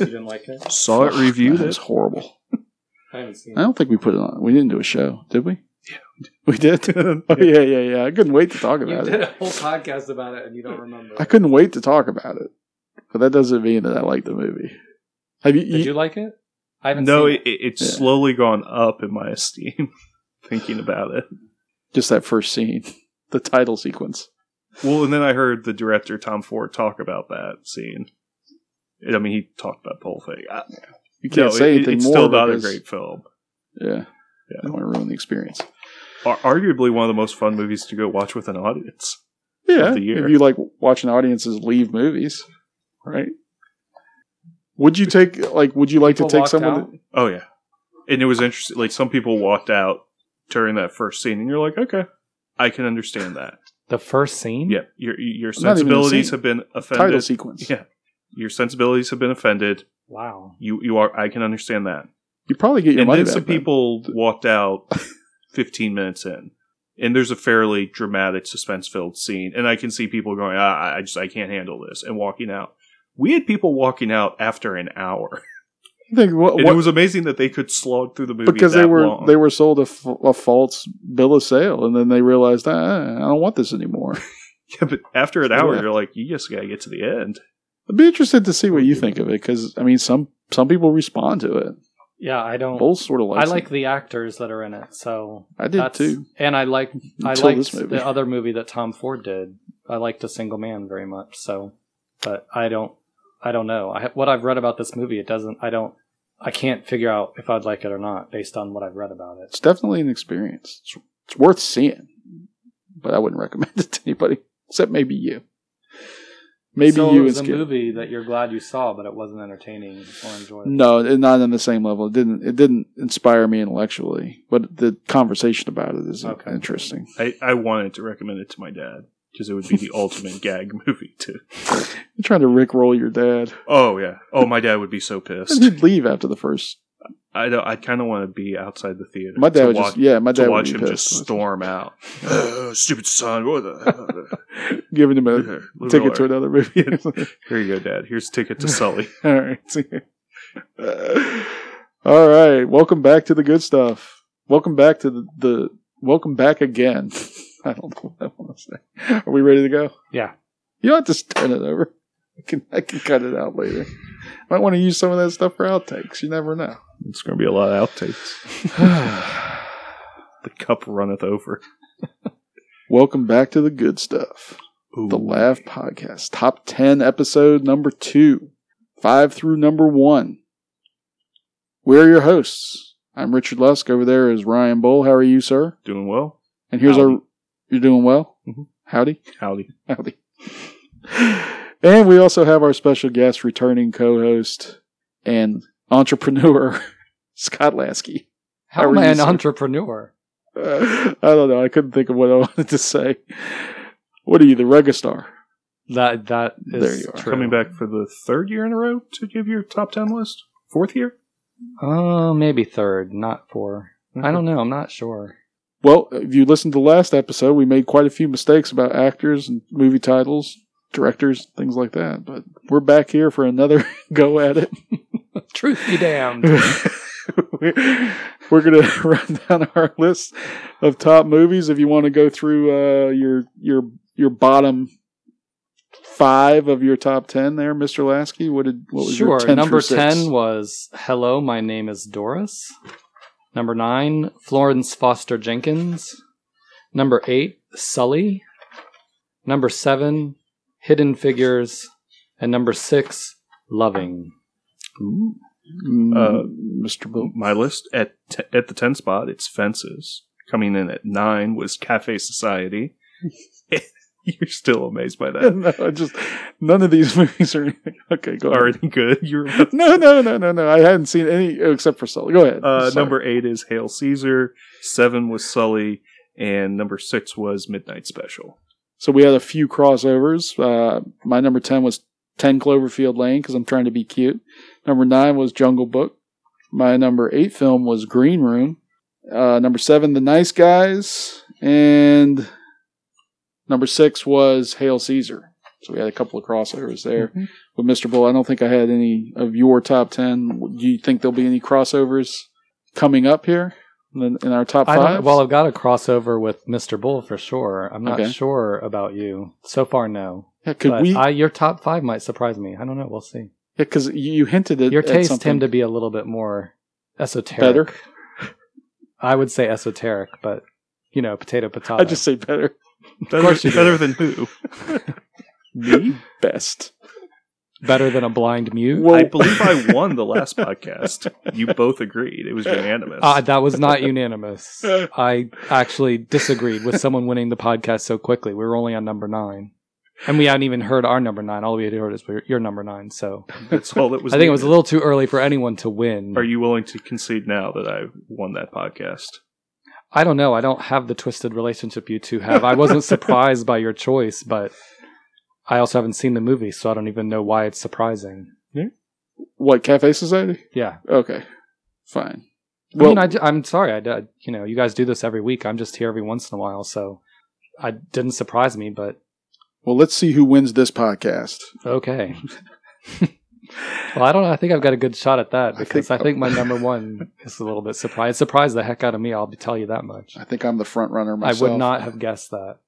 You didn't like it? Saw it, reviewed It it. was horrible. I haven't seen I it. don't think we put it on. We didn't do a show, did we? Yeah, we did. oh yeah, yeah, yeah. I couldn't wait to talk You about did it. a whole podcast about it and you don't remember. I couldn't wait to talk about it, but that doesn't mean that I like the movie. Have you? Did you like it? I haven't No, seen it, it- it's Yeah. slowly gone up in my esteem. Thinking about it. just that first scene, the title sequence? Well, and then I heard the director Tom Ford talk about that scene. I mean, he talked about the whole thing. I, You can't no, say it- anything it's more. still not a great film. Yeah, Yeah. I don't want to ruin the experience. Arguably one of the most fun movies to go watch with an audience. Yeah, the year. if you like watching audiences leave movies, right? Would you take like? Would you like People to take walked someone? out? That, Oh yeah, and it was interesting. Like some people walked out during that first scene, and you're like, okay, I can understand that. The first scene? Yeah, your your Not sensibilities scene. have been offended. title sequence. Yeah, your sensibilities have been offended. Wow. You you are. I can understand that. You probably get your and money then back. some then. people walked out 15 minutes in and there's a fairly dramatic suspense filled scene and i can see people going ah, i just i can't handle this and walking out we had people walking out after an hour I think what, and what- it was amazing that they could slog through the movie because that they were long. they were sold a, f- a false bill of sale, and then they realized ah, I don't want this anymore. yeah, but after an hour Yeah. you're like you just gotta get to the end I'd be interested to see what you think of it because I mean some some people respond to it. Yeah, I don't. Both sort of like I like the actors that are in it, so I did too. And I like I liked the other movie that Tom Ford did. I liked A Single Man very much. So, but I don't I don't know. I, what I've read about this movie, it doesn't. I don't. I can't figure out if I'd like it or not based on what I've read about it. It's definitely an experience. It's, it's worth seeing, but I wouldn't recommend it to anybody except maybe you. Maybe so you it was a movie that you're glad you saw, but it wasn't entertaining or enjoyable. No, not on the same level. It didn't. It didn't inspire me intellectually, but the conversation about it is Okay. interesting. i, I wanted to recommend it to my dad because it would be the ultimate gag movie too You're trying to rickroll your dad, oh yeah oh my dad would be so pissed he'd leave after the first. I don't i kind of want to be outside the theater My dad to would watch, just yeah, my dad to watch be him just storm out. oh, stupid son! What the? giving him a Leave it ticket to another movie. Here you go, Dad. Here's a ticket to Sully. All right. Uh, all right. Welcome back to the good stuff. Welcome back to the, the welcome back again. I don't know what I want to say. Are we ready to go? Yeah. You don't have to just turn it over. I can I can cut it out later. I Might want to use some of that stuff for outtakes. You never know. It's going to be a lot of outtakes. the cup runneth over. Welcome back to the good stuff. The Laugh Podcast. Top 10 episode number two. Five through number one. We're your hosts. I'm Richard Lusk. Over there is Ryan Bull. How are you, sir? Doing well. And here's our. You're doing well? Mhm. Howdy. Howdy. Howdy. And we also have our special guest, returning co host and entrepreneur, Scott Lasky. How, How are am I you, an sir? entrepreneur? Uh, I don't know. I couldn't think of what I wanted to say. What are you, the Registar? That that is There you are. true. Coming back for the third year in a row to give your top 10 list? Fourth year? Oh, maybe third, not 4 I don't know. I'm not sure. Well, if you listened to the last episode, we made quite a few mistakes about actors and movie titles, directors, things like that. But we're back here for another go at it. Truth be damned. we're going to run down our list of top movies. If you want to go through uh, your your your bottom five of your top ten, there, Mister Lasky, what did what was sure. your 10 Number 10 was Hello, my name is Doris. Number 9, Florence Foster Jenkins. Number 8, Sully. Number 7, Hidden Figures. And number 6, Loving. Mm, Uh, Mr. Bill. My list at t- at the 10 spot, it's Fences. Coming in at 9 was Cafe Society. You're still amazed by that. no, just none of these movies are okay. Go ahead. Already good. You're No, no, no, no, no. I hadn't seen any except for Sully. Go ahead. Uh, number eight is Hail Caesar. Seven was Sully, and number six was Midnight Special. So we had a few crossovers. Uh, my number ten was Ten Cloverfield Lane because I'm trying to be cute. Number nine was Jungle Book. My number eight film was Green Room. Uh, number seven, The Nice Guys, and number six was Hail Caesar. So we had a couple of crossovers there. Mhm. with Mr. Bull. I don't think I had any of your top ten. Do you think there'll be any crossovers coming up here in, in our top five? well, I've got a crossover with Mr. Bull for sure. I'm not Okay. sure about you. So far, no. yeah, could But we? I, your top five might surprise me. I don't know. We'll see. Yeah, because you you hinted at Your at tastes something. tend to be a little bit more esoteric. Better? I would say esoteric, but you know, potato potato. I just say better. Better, course you do. better than who? Me best. Better than a blind mute. Well, I believe I won the last podcast. You both agreed. It was unanimous. Uh, that was not unanimous. I actually disagreed with someone winning the podcast so quickly. We were only on number nine. And we hadn't even heard our number nine. All we had heard is your number nine. So That's all that was. I think it was a little too early for anyone to win. Are you willing to concede now that I won that podcast? I don't know. I don't have the twisted relationship you two have. I wasn't surprised by your choice, but I also haven't seen the movie, so I don't even know why it's surprising. what Cafe Society? Yeah. Okay, fine. I mean, I, am sorry. I, I- you know, you guys do this every week. I'm just here every once in a while, so I didn't surprise me, but well, let's see who wins this podcast. okay. well, I don't know. I think I've got a good shot at that because I think- think, my number one is a little bit surprised. Surprised the heck out of me. I'll tell you that much. I think I'm the front runner I would not have guessed that.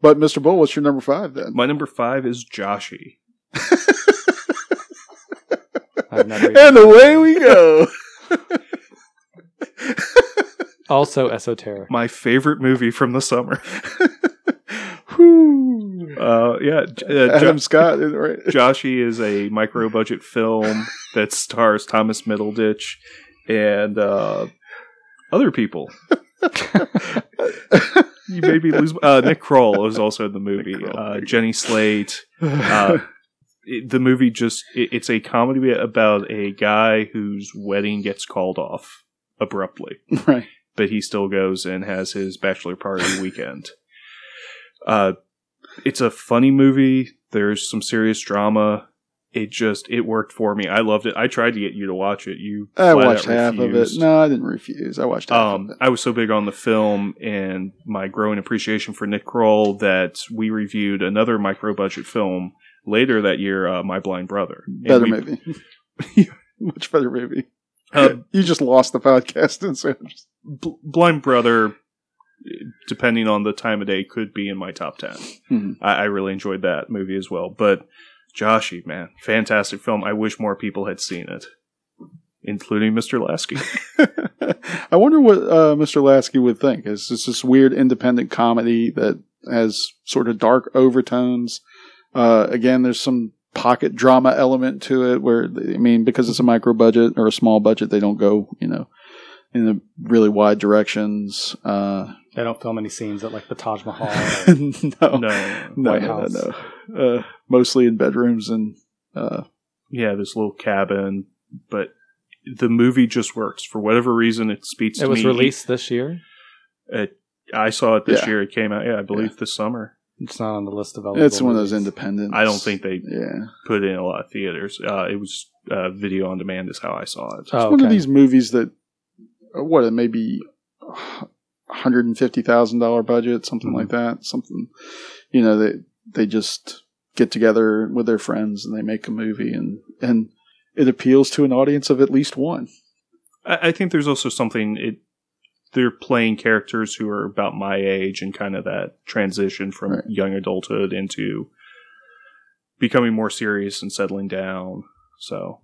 But Mr. Bull, what's your number five then? My number five is Joshy. And away we go. also esoteric. My favorite movie from the summer. Whew. Uh, yeah, J- uh, Adam Jo- Scott, right? Joshy is a micro budget film that stars Thomas Middleditch and uh, other people. You maybe lose. Uh, Nick Kroll was also in the movie. Uh, Jenny Slate. Uh, it- the movie just it, it's a comedy about a guy whose wedding gets called off abruptly, right. but he still goes and has his bachelor party weekend. Uh, it's a funny movie. There's some serious drama. It just it worked for me. I loved it. I tried to get you to watch it. You I watched half of it. No, I didn't refuse. I watched half Um, of it. I was so big on the film and my growing appreciation for Nick Kroll that we reviewed another micro budget film later that year, uh, My Blind Brother. Better we- movie. Much better movie. Uh, you just lost the podcast, and so just- Bl- Blind Brother, depending on the time of day, could be in my top 10. Mhm. I, I really enjoyed that movie as well. But Joshy, man, fantastic film. I wish more people had seen it, including Mr. Lasky. I wonder what uh, Mr. Lasky would think. It's just this weird independent comedy that has sort of dark overtones. Uh, again, there's some pocket drama element to it where, I mean, because it's a micro budget or a small budget, they don't go, you know, in the really wide directions. Uh, They don't film any scenes at like the Taj Mahal. or- no, no, no, White no, House. no, no. Uh, mostly in bedrooms and, uh, yeah, this little cabin, but the movie just works for whatever reason. It speaks. To me. It to was me. released this year. It, I saw it this Yeah. year. It came out, yeah, I believe this summer. It's not on the list of eligible. it's one of those independent. I don't think they Yeah. put it in a lot of theaters. Uh, it was uh, video on demand, is how I saw it. Oh, one of okay. these movies that uh, what it may be hundred and fifty thousand dollar budget, something like mm-hmm. that. Something you know they they just get together with their friends and they make a movie and and it appeals to an audience of at least one. I, I think there's also something. It they're playing characters who are about my age and kind of that transition from Right. young adulthood into becoming more serious and settling down. So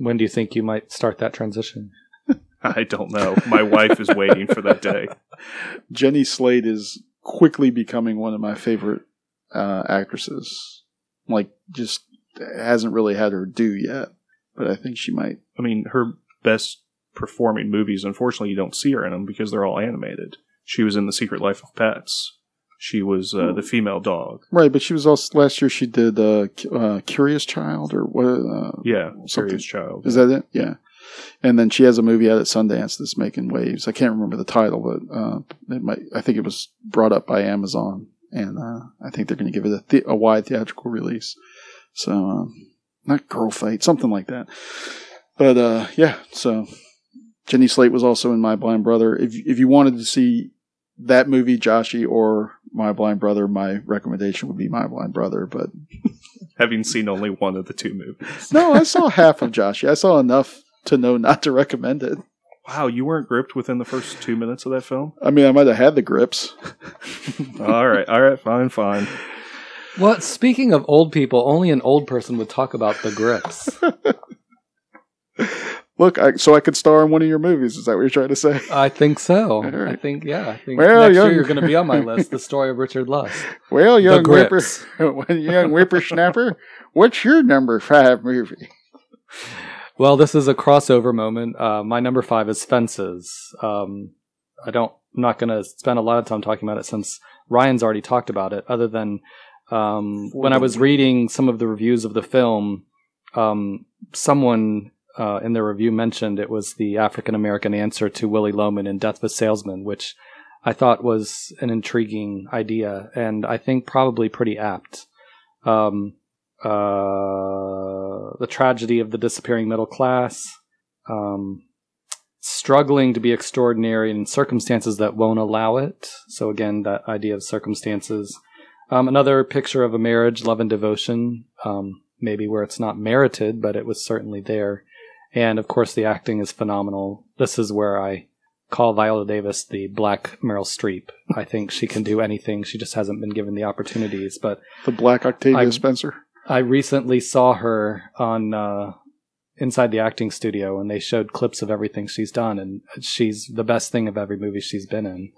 When do you think you might start that transition? I don't know. My wife is waiting for that day. Jenny Slate is quickly becoming one of my favorite uh, actresses. Like just hasn't really had her due yet, but I think she might. I mean, her best performing movies, unfortunately, you don't see her in them because they're all animated. She was in The Secret Life of Pets. She was uh, the female dog. Right, but she was also last year. She did uh, uh, Curious Child or what? Uh, Yeah, Something- Serious Child. Is that it? Yeah. And then she has a movie out at Sundance that's making waves. I can't remember the title, but uh, it might. I think it was brought up by Amazon, and uh, I think they're going to give it a, the- a wide theatrical release. So, um, not Girl Fight, something like that. But uh, yeah, so Jenny Slate was also in My Blind Brother. If if you wanted to see that movie, Joshy, or My Blind Brother, my recommendation would be My Blind Brother. But having seen only one of the two movies. No, I saw half of Joshy. I saw enough to know not to recommend it. Wow, you weren't gripped within the first two minutes of that film? I mean, I might have had the grips. all right, all right, fine, fine. Well, speaking of old people, only an old person would talk about the grips. Look, I, so I could star in one of your movies. Is that what you're trying to say? I think so. right. I think yeah. I think Well, next young- year you're going to be on my list. The story of Richard Lusk. Well, young whipper, grips. young whippersnapper, what's your number five movie? Well, this is a crossover moment. Uh, my number five is Fences. Um, I don't. I'm not going to spend a lot of time talking about it since Ryan's already talked about it. Other than um, when I was reading some of the reviews of the film, um, someone uh, in their review mentioned it was the African American answer to Willy Loman in Death of a Salesman, which I thought was an intriguing idea, and I think probably pretty apt. Um, uh, the tragedy of the disappearing middle class, um, struggling to be extraordinary in circumstances that won't allow it. So again, that idea of circumstances. Um, another picture of a marriage, love and devotion, um, maybe where it's not merited, but it was certainly there. And of course, the acting is phenomenal. This is where I call Viola Davis the black Meryl Streep. I think she can do anything. She just hasn't been given the opportunities. But The Black Octavia I- Spencer. I recently saw her on uh, Inside the Acting Studio, and they showed clips of everything she's done, and she's the best thing of every movie she's been in.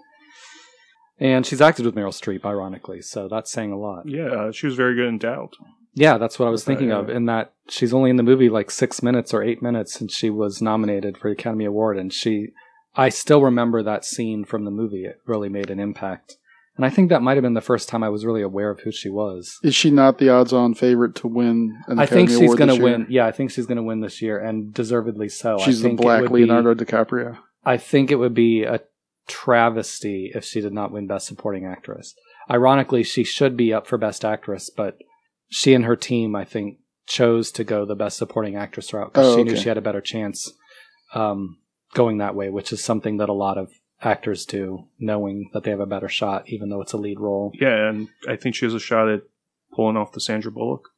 And she's acted with Meryl Streep, ironically, so that's saying a lot. Yeah, uh, she was very good in Doubt. Yeah, that's what I was Okay, thinking yeah. of. In that she's only in the movie like six minutes or eight minutes, and she was nominated for the Academy Award. And she, I still remember that scene from the movie. It really made an impact. And I think that might have been the first time I was really aware of who she was. Is she not the odds-on favorite to win an I think she's going to win. Yeah, I think she's going to win this year, and deservedly so. She's I the black would be- Leonardo DiCaprio. I think it would be a travesty if she did not win Best Supporting Actress. Ironically, she should be up for Best Actress, but she and her team, I think, chose to go the Best Supporting Actress route because Oh, she knew she had a better chance um, going that way, which is something that a lot of actors do, knowing that they have a better shot, even though it's a lead role. Yeah, and I think she has a shot at pulling off the Sandra Bullock.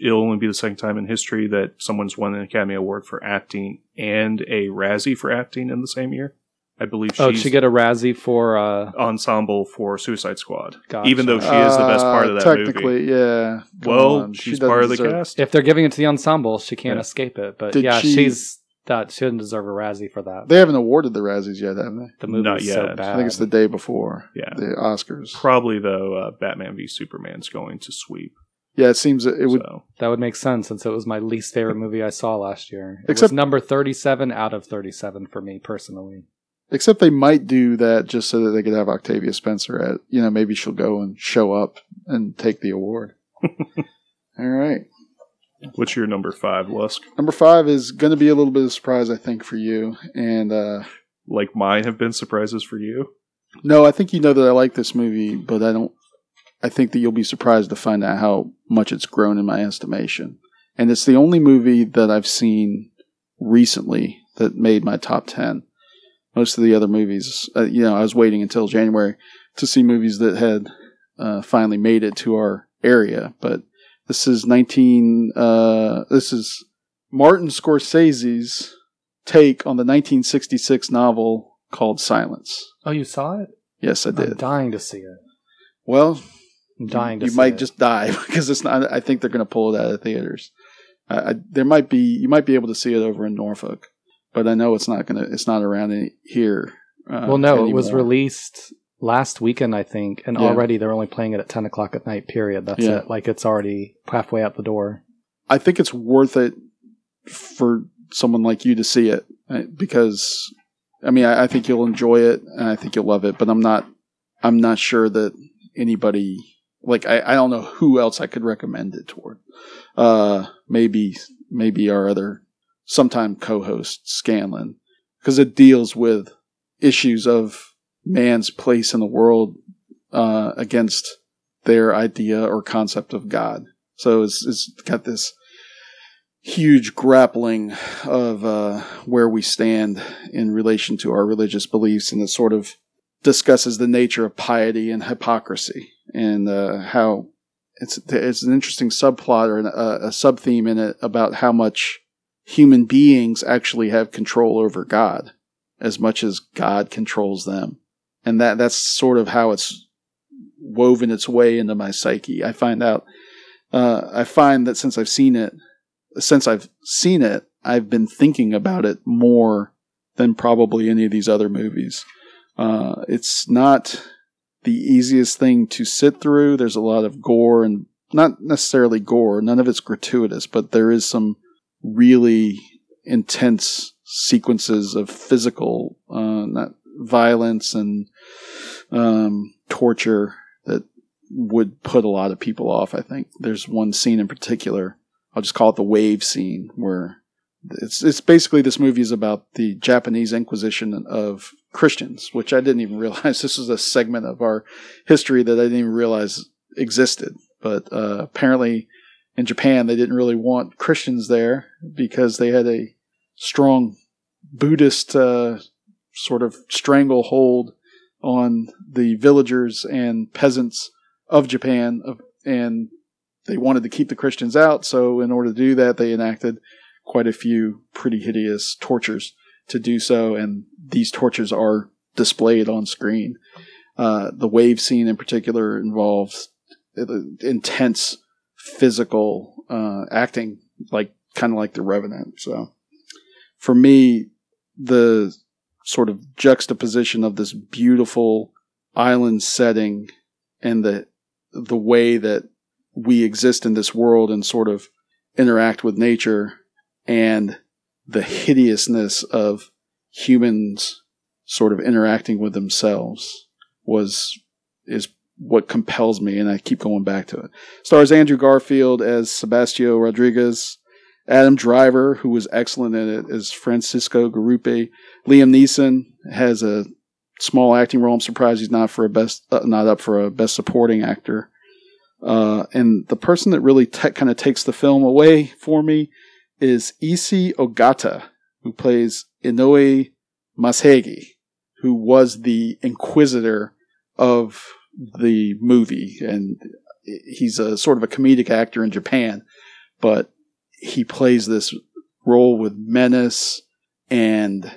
It'll only be the second time in history that someone's won an Academy Award for acting and a Razzie for acting in the same year. I believe she's Oh, she get a Razzie for? Uh, ensemble for Suicide Squad, Gotcha. even though she is the best part of that Uh, movie. Technically, yeah. Come Well, on, she's doesn't part of the deserve- cast. if they're giving it to the ensemble, she can't Yeah. escape it. But Did yeah, she- she's that she didn't deserve a Razzie for that. They haven't awarded the Razzies yet, have they? The movie Not is so yet. bad. I think it's the day before Yeah. the Oscars. Probably though, uh, Batman v Superman's going to sweep. Yeah, it seems that it would. so. That would make sense since it was my least favorite movie I saw last year. It Except- was number 37 out of 37 for me personally. Except they might do that just so that they could have Octavia Spencer at. You know, maybe she'll go and show up and take the award. All right. What's your number five, Lusk? Number five is going to be a little bit of a surprise, I think, for you. And uh, Like mine have been surprises for you. no, I think you know that I like this movie, but I don't. I think that you'll be surprised to find out how much it's grown in my estimation. And it's the only movie that I've seen recently that made my top 10. Most of the other movies, uh, you know, I was waiting until January to see movies that had uh, finally made it to our area. But this is 19, uh, this is Martin Scorsese's take on the 1966 novel called Silence. Oh, you saw it? Yes, I I'm did. dying to see it. Well, I'm dying to you might it. just die because it's not. I think they're going to pull it out of theaters. Uh, I, there might be you might be able to see it over in Norfolk, but I know it's not going to. It's not around any, here. Uh, Well, no, it was released last weekend, I think, and Yeah. already they're only playing it at 10 o'clock at night, period. That's Yeah. it. Like it's already halfway out the door. I think it's worth it for someone like you to see it uh, because, I mean, I, I think you'll enjoy it and I think you'll love it. But I'm not. I'm not sure that anybody like I, I don't know who else I could recommend it toward. Uh, maybe maybe our other sometime co-host Scanlon because it deals with issues of man's place in the world uh, against their idea or concept of God. So it's, it's got this huge grappling of uh, where we stand in relation to our religious beliefs, and it sort of discusses the nature of piety and hypocrisy and uh, how it's it's an interesting subplot or a, a sub theme in it about how much human beings actually have control over God as much as God controls them, and that that's sort of how it's woven its way into my psyche. I find out, uh, I find that since I've seen it, since I've seen it, I've been thinking about it more than probably any of these other movies. Uh, it's not the easiest thing to sit through. There's a lot of gore and not necessarily gore. None of it's gratuitous, but there is some really intense sequences of physical, uh, not violence and um, torture that would put a lot of people off. I think there's one scene in particular. I'll just call it the wave scene where it's it's basically this movie is about the Japanese Inquisition of Christians, which I didn't even realize this was a segment of our history that I didn't even realize existed. But uh, apparently, in Japan, they didn't really want Christians there because they had a strong Buddhist uh, sort of stranglehold on the villagers and peasants of Japan, and they wanted to keep the Christians out. So, in order to do that, they enacted quite a few pretty hideous tortures to do so, and these tortures are displayed on screen. Uh, the wave scene in particular involves intense physical uh, acting, like kind of like The Revenant. So, for me, the sort of juxtaposition of this beautiful island setting and the the way that we exist in this world and sort of interact with nature and the hideousness of humans sort of interacting with themselves was is what compels me, and I keep going back to it. Stars Andrew Garfield as Sebastio Rodriguez, Adam Driver, who was excellent in it, is Francisco Garupe. Liam Neeson has a small acting role. I'm surprised he's not for a best, uh, not up for a best supporting actor. Uh, and the person that really te- kind of takes the film away for me is Issey Ogata, who plays Inoue Masagi, who was the Inquisitor of the movie, and he's a sort of a comedic actor in Japan, but he plays this role with menace and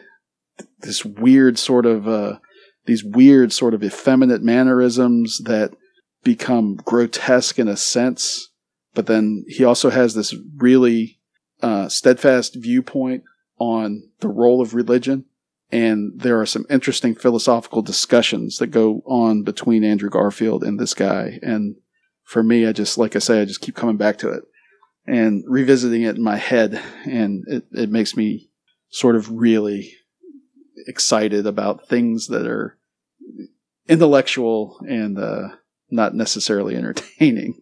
this weird sort of uh, these weird sort of effeminate mannerisms that become grotesque in a sense, but then he also has this really uh, steadfast viewpoint on the role of religion. And there are some interesting philosophical discussions that go on between Andrew Garfield and this guy. And for me, I just, like I say, I just keep coming back to it and revisiting it in my head. And it, it makes me sort of really excited about things that are intellectual and uh, not necessarily entertaining,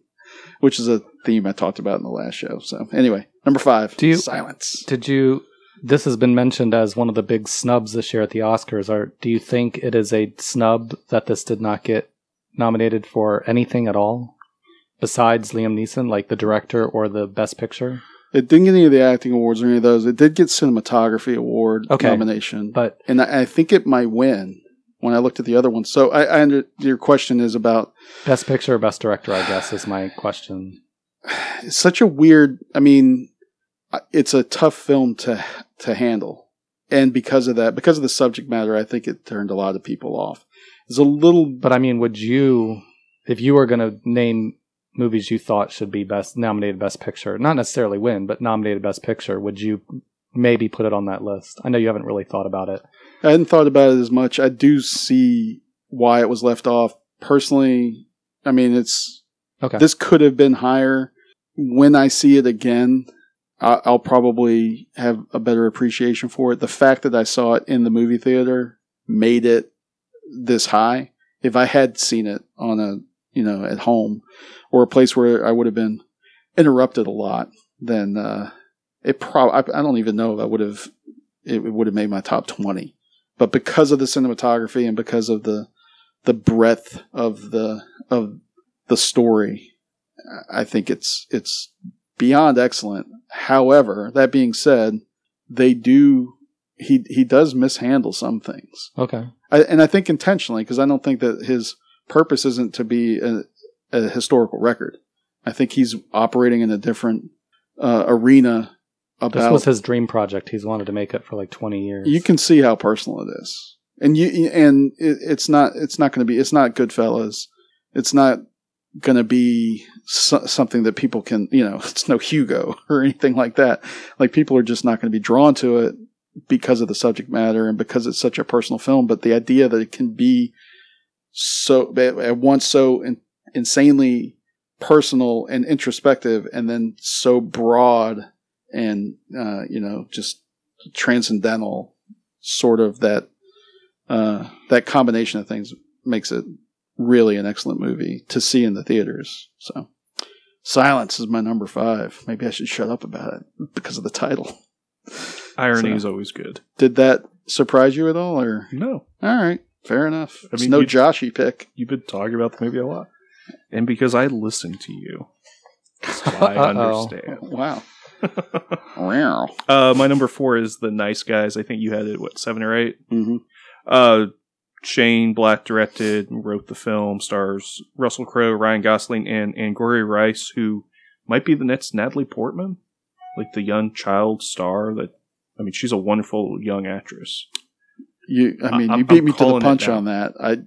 which is a theme I talked about in the last show. So, anyway, number five, Do you- silence. Did you? This has been mentioned as one of the big snubs this year at the Oscars. Are do you think it is a snub that this did not get nominated for anything at all besides Liam Neeson, like the director or the Best Picture? It didn't get any of the acting awards or any of those. It did get cinematography award Okay. nomination, But and I, I think it might win when I looked at the other ones. So, I, I under, your question is about Best Picture or Best Director, I guess, is my question. it's such a weird. I mean, it's a tough film to to handle, and because of that, because of the subject matter, I think it turned a lot of people off. It's a little, But I mean, would you, if you were going to name movies you thought should be best nominated Best Picture, not necessarily win, but nominated Best Picture, would you maybe put it on that list? I know you haven't really thought about it. I hadn't thought about it as much. I do see why it was left off. Personally, I mean, it's Okay. this could have been higher. When I see it again, I'll probably have a better appreciation for it. The fact that I saw it in the movie theater made it this high. If I had seen it on a, you know, at home or a place where I would have been interrupted a lot, then uh, it probably, I, I don't even know if I would have, it would have made my top 20. But because of the cinematography and because of the, the breadth of the, of the story, I think it's it's beyond excellent. However, that being said, they do he he does mishandle some things, Okay. I, and I think intentionally because I don't think that his purpose isn't to be a, a historical record. I think he's operating in a different uh, arena. About This was his dream project. He's wanted to make it for like 20 years. you can see how personal it is, and you and it, it's not it's not going to be it's not Goodfellas. It's not going to be so, something that people can you know it's no Hugo or anything like that. Like people are just not going to be drawn to it because of the subject matter and because it's such a personal film. But the idea that it can be so at once so in, insanely personal and introspective, and then so broad and uh, you know just transcendental, sort of that uh, that combination of things makes it really an excellent movie to see in the theaters. So, Silence is my number five. Maybe I should shut up about it because of the title. Irony So- is always good. Did that surprise you at all, or No, all right, fair enough. I It's mean, no you- Joshy pick. you've been talking about the movie a lot, and because I listen to you, that's why I Uh-oh. understand. Wow. Wow. Uh, my number four is the Nice Guys. I think you had it what seven or eight. hmm Uh, Shane Black directed and wrote the film. Stars Russell Crowe, Ryan Gosling, and Angourie Rice, who might be the next Natalie Portman, like the young child star. That I mean, she's a wonderful young actress. You, I mean, I'm- you beat I'm me to the calling it punch now. on that. I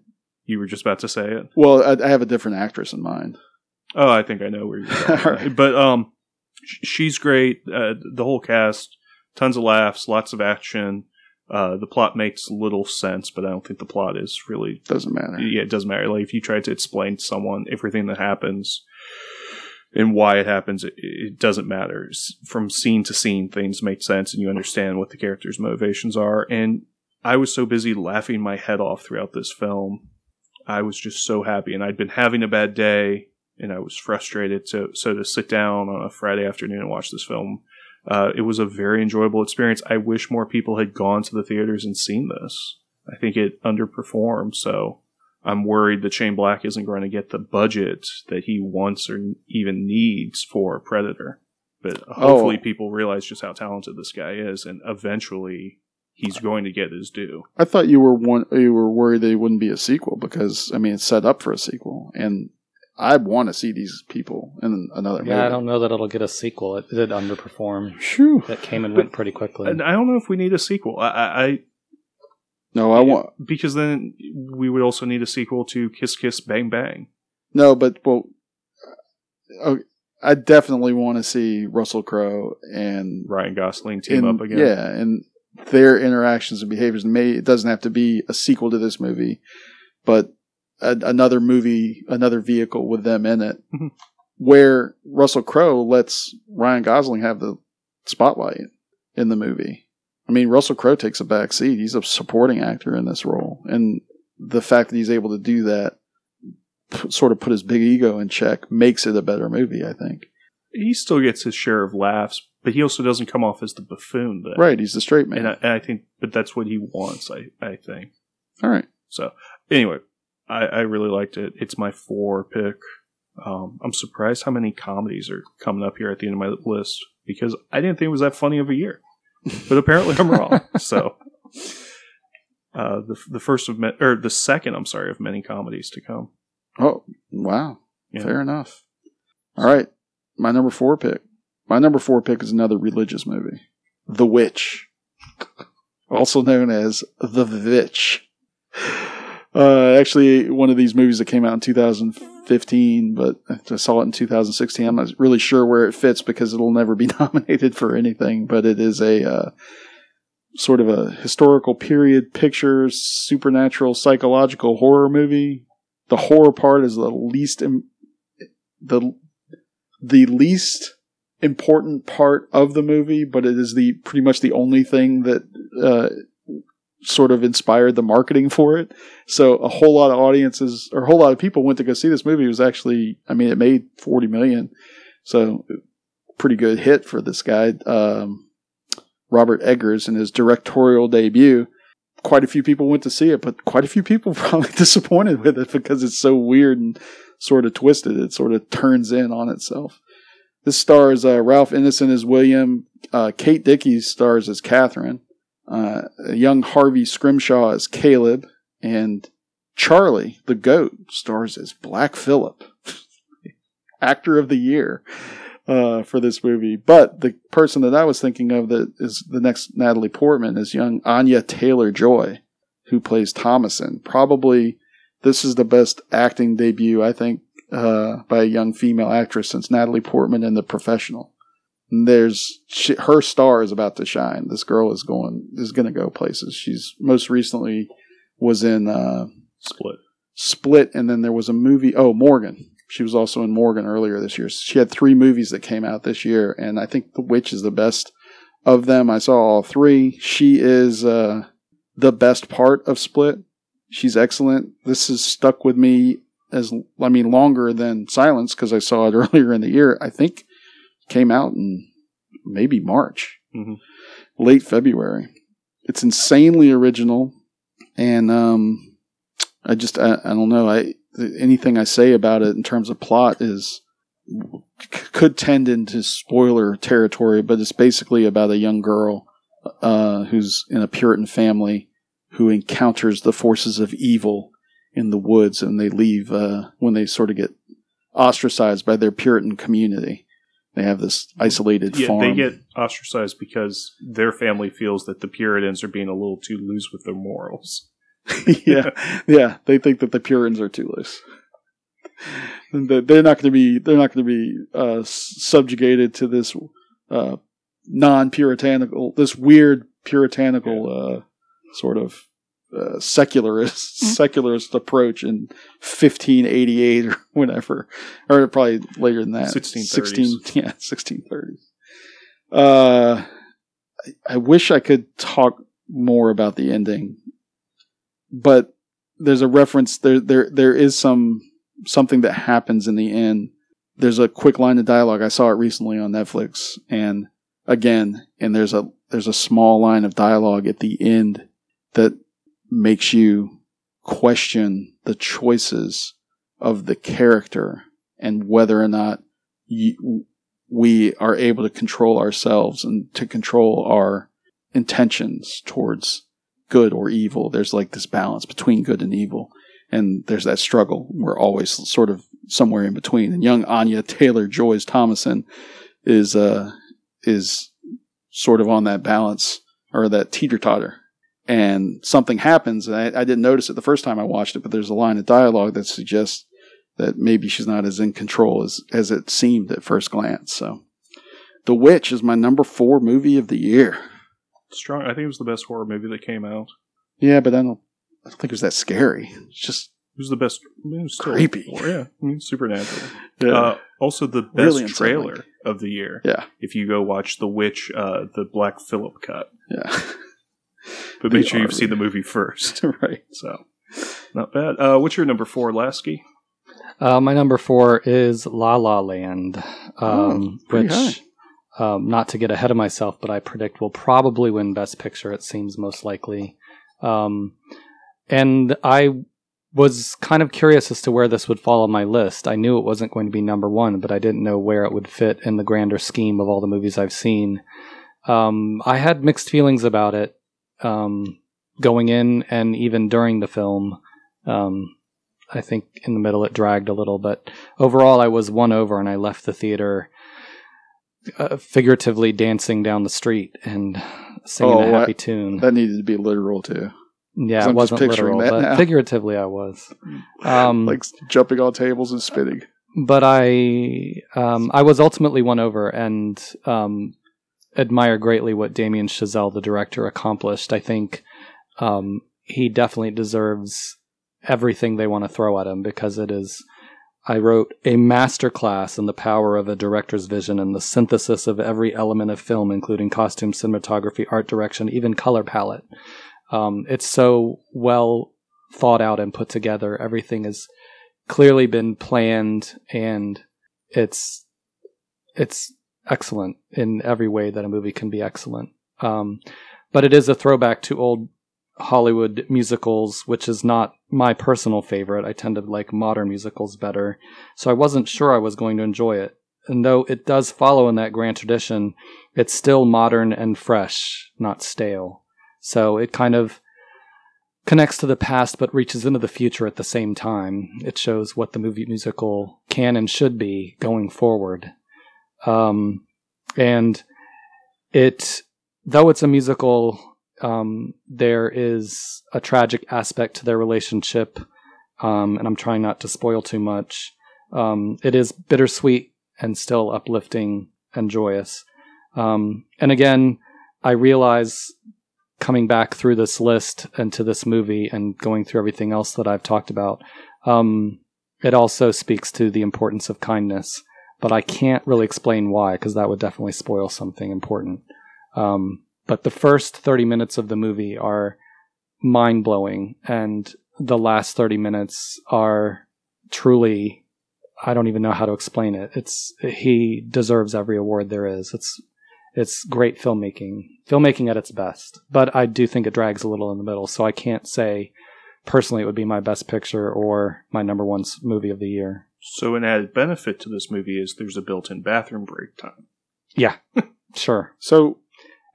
You were just about to say it. well, I, I have a different actress in mind. Oh, I think I know where you're going. All right. But um, sh- she's great. Uh, the whole cast, tons of laughs, lots of action. Uh, the plot makes little sense, but I don't think the plot is really. Doesn't matter. Yeah, it doesn't matter. Like if you try to explain to someone everything that happens and why it happens, it, it doesn't matter. S- From scene to scene, things make sense, and you understand what the characters' motivations are. And I was so busy laughing my head off throughout this film. I was just so happy, and I'd been having a bad day, and I was frustrated. So, so to sit down on a Friday afternoon and watch this film, uh, it was a very enjoyable experience. I wish more people had gone to the theaters and seen this. I think it underperformed, so I'm worried that Shane Black isn't going to get the budget that he wants or even needs for Predator. But hopefully, Oh. people realize just how talented this guy is, and eventually, he's going to get his due. I thought you were one. You were worried that it wouldn't be a sequel because I mean it's set up for a sequel, and I want to see these people in another movie. yeah, I don't know that it'll get a sequel. It did underperform. Phew. It came and went pretty quickly. And I don't know if we need a sequel. I, I, I No, I want because then we would also need a sequel to Kiss Kiss Bang Bang. no, but well, uh, I definitely want to see Russell Crowe and Ryan Gosling team in- up again. Yeah, and their interactions and behaviors. May it doesn't have to be a sequel to this movie, but a, another movie, another vehicle with them in it, Mhm. where Russell Crowe lets Ryan Gosling have the spotlight in the movie. I mean, Russell Crowe takes a back seat. He's a supporting actor in this role, and the fact that he's able to do that, p- sort of put his big ego in check, makes it a better movie. I think. He still gets his share of laughs, but he also doesn't come off as the buffoon. That, Right, he's the straight man. And I, and I think, but that's what he wants. I, I think. All right. So anyway, I, I really liked it. It's my four pick. Um, I'm surprised how many comedies are coming up here at the end of my list because I didn't think it was that funny of a year, but apparently I'm wrong. So uh, the the first of ma- or the second, I'm sorry, of many comedies to come. Oh, wow. Yeah. Fair enough. All right. My number four pick. My number four pick is another religious movie The Witch, also known as The Vitch. Uh, actually, one of these movies that came out in 2015, but I saw it in 2016. I'm not really sure where it fits because it'll never be nominated for anything, but it is a uh, sort of a historical period picture, supernatural, psychological horror movie the horror part is the least Im- the the least important part of the movie, but it is the pretty much the only thing that uh, sort of inspired the marketing for it. So a whole lot of audiences or a whole lot of people went to go see this movie. It was actually, I mean, it made forty million, so pretty good hit for this guy, um, Robert Eggers, in his directorial debut quite a few people went to see it, but quite a few people probably disappointed with it because it's so weird and sort of twisted. It sort of turns in on itself. This stars uh, Ralph Ineson as William, uh, Kate Dickie stars as Catherine, uh, young Harvey Scrimshaw as Caleb, and Charlie the goat stars as Black Phillip. actor of the year uh, for this movie. But the person that I was thinking of that is the next Natalie Portman is young Anya Taylor Joy, who plays Thomasin. Probably this is the best acting debut I think uh, by a young female actress since Natalie Portman in The Professional. And there's she, her star is about to shine. This girl is going is going to go places. She's most recently was in uh, Split. Split, and then there was a movie. Oh, Morgan. She was also in Morgan earlier this year. She had three movies that came out this year, and I think The Witch is the best of them. I saw all three. She is uh, the best part of Split. She's excellent. This has stuck with me as I mean longer than Silence because I saw it earlier in the year. I think came out in maybe March, Mhm. late February. It's insanely original, and um, I just I, I don't know. I anything I say about it in terms of plot is c- could tend into spoiler territory, but it's basically about a young girl uh, who's in a Puritan family who encounters the forces of evil in the woods, and they leave uh, when they sort of get ostracized by their Puritan community. They have this isolated Yeah, farm. they get ostracized because their family feels that the Puritans are being a little too loose with their morals. yeah, yeah. They think that the Puritans are too loose. And that they're not going to be. They're not going to be uh, subjugated to this uh, non-puritanical, this weird puritanical uh, sort of uh, secularist secularist approach in 1588 or whatever, or probably later than that. 1630s. 16, yeah, 1630s. Uh, I, I wish I could talk more about the ending, but there's a reference there. There there is some something that happens in the end. There's a quick line of dialogue. I saw it recently on Netflix, and again, and there's a there's a small line of dialogue at the end that makes you question the choices of the character and whether or not you, we are able to control ourselves and to control our intentions towards good or evil. There's like this balance between good and evil. And there's that struggle. We're always sort of somewhere in between. And young Anya Taylor Joy's Thomasin is, uh, is sort of on that balance or that teeter totter. And something happens. And I, I didn't notice it the first time I watched it, but there's a line of dialogue that suggests that maybe she's not as in control as, as it seemed at first glance. So, The Witch is my number four movie of the year. Strong. I think it was the best horror movie that came out. Yeah, but I don't, I don't think it was that scary. It's just It was the best. I mean, it was Creepy. Yeah, I mean, supernatural. yeah, Uh, also, the best Really trailer of the year. yeah, If you go watch The Witch, uh, the Black Phillip cut, yeah. but They make sure you've seen the movie first. right. So, not bad. Uh, what's your number four, Lasky? Uh, my number four is La La Land, um, Oh, pretty which, um, not to get ahead of myself, but I predict will probably win Best Picture. It seems most likely. Um, and I was kind of curious as to where this would fall on my list. I knew it wasn't going to be number one, but I didn't know where it would fit in the grander scheme of all the movies I've seen. Um, I had mixed feelings about it um, going in and even during the film. Um, I think in the middle it dragged a little, but overall I was won over and I left the theater uh, figuratively dancing down the street and singing Oh, a happy I- tune. That needed to be literal too. Yeah, it wasn't picturing literal, that but now. figuratively I was. Um, like jumping on tables and spitting. but I um, I was ultimately won over and um, admire greatly what Damien Chazelle, the director, accomplished. I think um, he definitely deserves everything they want to throw at him because it is. I wrote a masterclass in the power of a director's vision and the synthesis of every element of film, including costume, cinematography, art direction, even color palette. Um, it's so well thought out and put together. Everything has clearly been planned, and it's it's excellent in every way that a movie can be excellent. Um, but it is a throwback to old Hollywood musicals, which is not my personal favorite. I tend to like modern musicals better. So I wasn't sure I was going to enjoy it. And though it does follow in that grand tradition, it's still modern and fresh, not stale. So it kind of connects to the past but reaches into the future at the same time. It shows what the movie musical can and should be going forward. Um, and it, though it's a musical, um, there is a tragic aspect to their relationship. Um, and I'm trying not to spoil too much. Um, it is bittersweet and still uplifting and joyous. Um, and again, I realize coming back through this list and to this movie and going through everything else that I've talked about, um, it also speaks to the importance of kindness. But I can't really explain why, because that would definitely spoil something important. Um, but the first 30 minutes of the movie are mind blowing, and the last 30 minutes are truly I don't even know how to explain it. It's he deserves every award there is. It's it's great filmmaking, filmmaking at its best. But I do think it drags a little in the middle, so I can't say personally it would be my best picture or my number one movie of the year. So an added benefit to this movie is there's a built-in bathroom break time. Yeah, sure. So,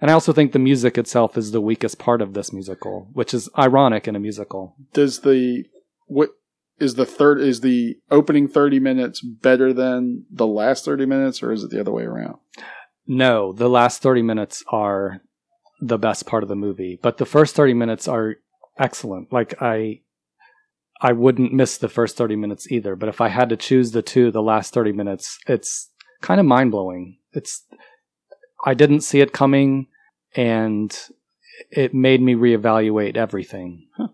and I also think the music itself is the weakest part of this musical, which is ironic in a musical. Does the what is the third is the opening 30 minutes better than the last 30 minutes or is it the other way around no the last 30 minutes are the best part of the movie but the first 30 minutes are excellent like i i wouldn't miss the first 30 minutes either but if i had to choose the two the last 30 minutes it's kind of mind-blowing it's i didn't see it coming and it made me reevaluate everything huh.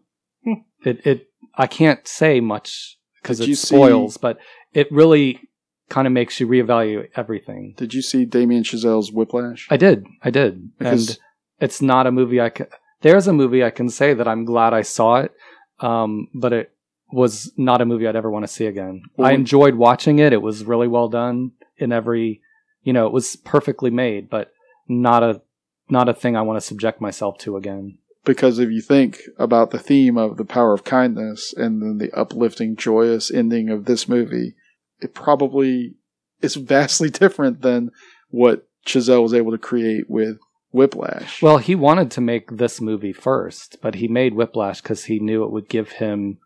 it it I can't say much because it spoils, see, but it really kind of makes you reevaluate everything. Did you see Damien Chazelle's Whiplash? I did. I did. Because and it's not a movie I can. There's a movie I can say that I'm glad I saw it, um, but it was not a movie I'd ever want to see again. Well, I enjoyed watching it. It was really well done in every, you know, it was perfectly made, but not a not a thing I want to subject myself to again because if you think about the theme of the power of kindness and then the uplifting, joyous ending of this movie, it probably is vastly different than what Chazelle was able to create with Whiplash. Well, he wanted to make this movie first, but he made Whiplash because he knew it would give him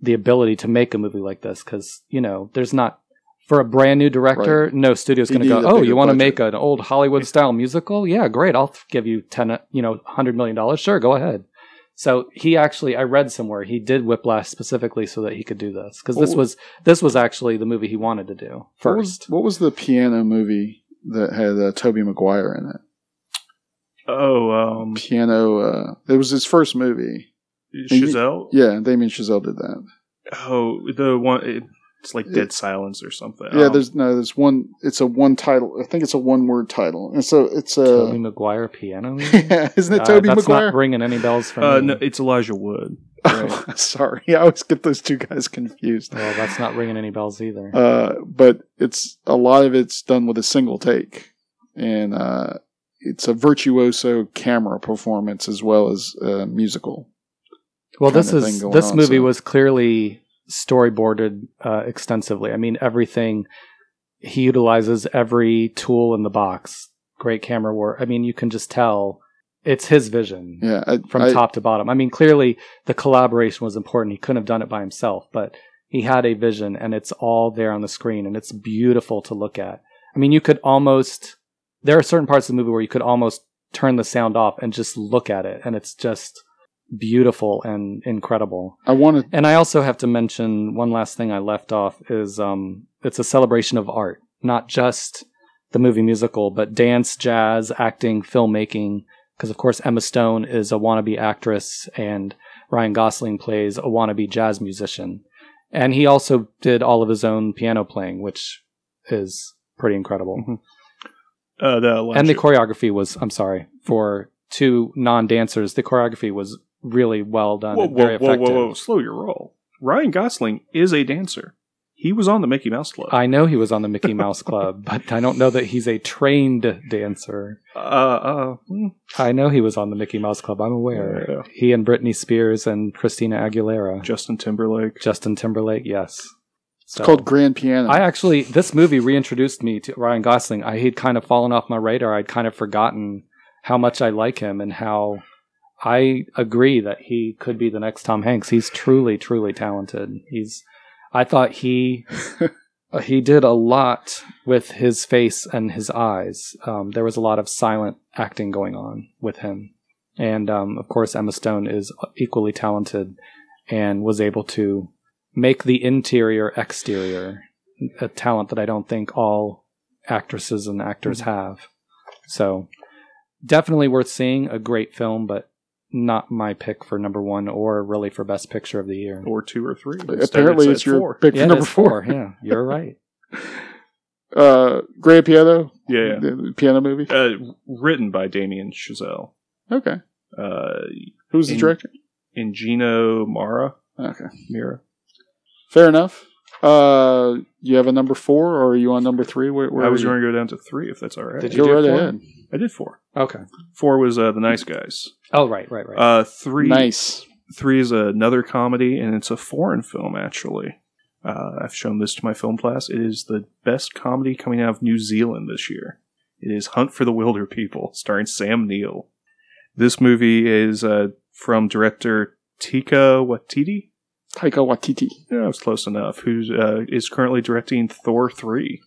the ability to make a movie like this. Because you know, there's not for a brand new director, right. no studio's going to go, "Oh, you want to make an old Hollywood style musical? Yeah, great. I'll give you 10, you know, 100 million dollars. Sure, go ahead." So he actually I read somewhere he did Whiplash specifically so that he could do this cuz this was this was actually the movie he wanted to do first. What was, what was the piano movie that had uh, Tobey Maguire in it? Oh, um, piano uh, it was his first movie. Chazelle? yeah, Damien Chazelle did that. Oh, the one it's like Dead Silence or something. Yeah, um, there's no, there's one. It's a one title. I think it's a one word title, and so it's a Tobey Maguire piano. yeah, isn't it uh, Toby that's Maguire? Not ringing any bells for uh, me. No, it's Elijah Wood. Right. Sorry, I always get those two guys confused. Well, that's not ringing any bells either. Uh, but it's a lot of it's done with a single take, and uh, it's a virtuoso camera performance as well as uh, musical. Well, this is this on, movie so. was clearly storyboarded uh, extensively. I mean, everything he utilizes every tool in the box. Great camera work. I mean, you can just tell it's his vision yeah, I, from I, top to bottom. I mean, clearly the collaboration was important. He couldn't have done it by himself, but he had a vision and it's all there on the screen and it's beautiful to look at. I mean, you could almost, there are certain parts of the movie where you could almost turn the sound off and just look at it and it's just beautiful and incredible. I want to, and I also have to mention one last thing I left off is um, it's a celebration of art, not just the movie musical, but dance, jazz, acting, filmmaking. Because of course Emma Stone is a wannabe actress, and Ryan Gosling plays a wannabe jazz musician, and he also did all of his own piano playing, which is pretty incredible. Mm-hmm. Uh, the and the choreography was, I'm sorry, for two non dancers, the choreography was really well done. Whoa, whoa, whoa, whoa, whoa! Slow your roll. Ryan Gosling is a dancer. He was on the Mickey Mouse Club. I know he was on the Mickey Mouse Club, but I don't know that he's a trained dancer. Uh, uh, hmm. I know he was on the Mickey Mouse Club. I'm aware. Yeah. He and Britney Spears and Christina Aguilera. Justin Timberlake. Justin Timberlake, yes. It's so, called Grand Piano. I actually, this movie reintroduced me to Ryan Gosling. I had kind of fallen off my radar. I'd kind of forgotten how much I like him and how I agree that he could be the next Tom Hanks. He's truly, truly talented. He's. I thought he he did a lot with his face and his eyes. Um, there was a lot of silent acting going on with him, and um, of course Emma Stone is equally talented and was able to make the interior exterior a talent that I don't think all actresses and actors mm-hmm. have. So definitely worth seeing. A great film, but not my pick for number one or really for best picture of the year. Or two or three. Apparently it's your four. pick yeah, for number four. four. Yeah, you're right. uh, Grand Piano? Yeah. The piano movie? Uh, written by Damien Chazelle. Okay. Uh, Who's the director? Eugenio Mira. Okay. Mira. Fair enough. Uh, you have a number four, or are you on number three? Where, where I was going to go down to three, if that's all right. Did you go right four? ahead. I did four. Okay. Four was uh, the Nice Guys. Oh, right, right, right. Uh, three. Nice. Three is another comedy, and it's a foreign film actually. Uh, I've shown this to my film class. It is the best comedy coming out of New Zealand this year. It is Hunt for the Wilderpeople, starring Sam Neill. This movie is uh, from director Tika Waititi. Taika Waititi. Yeah, I was close enough. Who uh, is currently directing Thor three.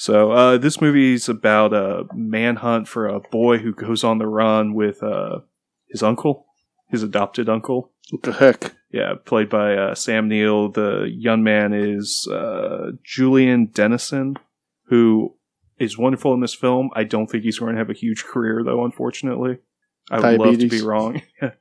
So uh, this movie is about a manhunt for a boy who goes on the run with uh, his uncle, his adopted uncle. What the heck? Yeah, played by uh, Sam Neill. The young man is uh, Julian Dennison, who is wonderful in this film. I don't think he's going to have a huge career, though. Unfortunately, I would Diabetes. love to be wrong.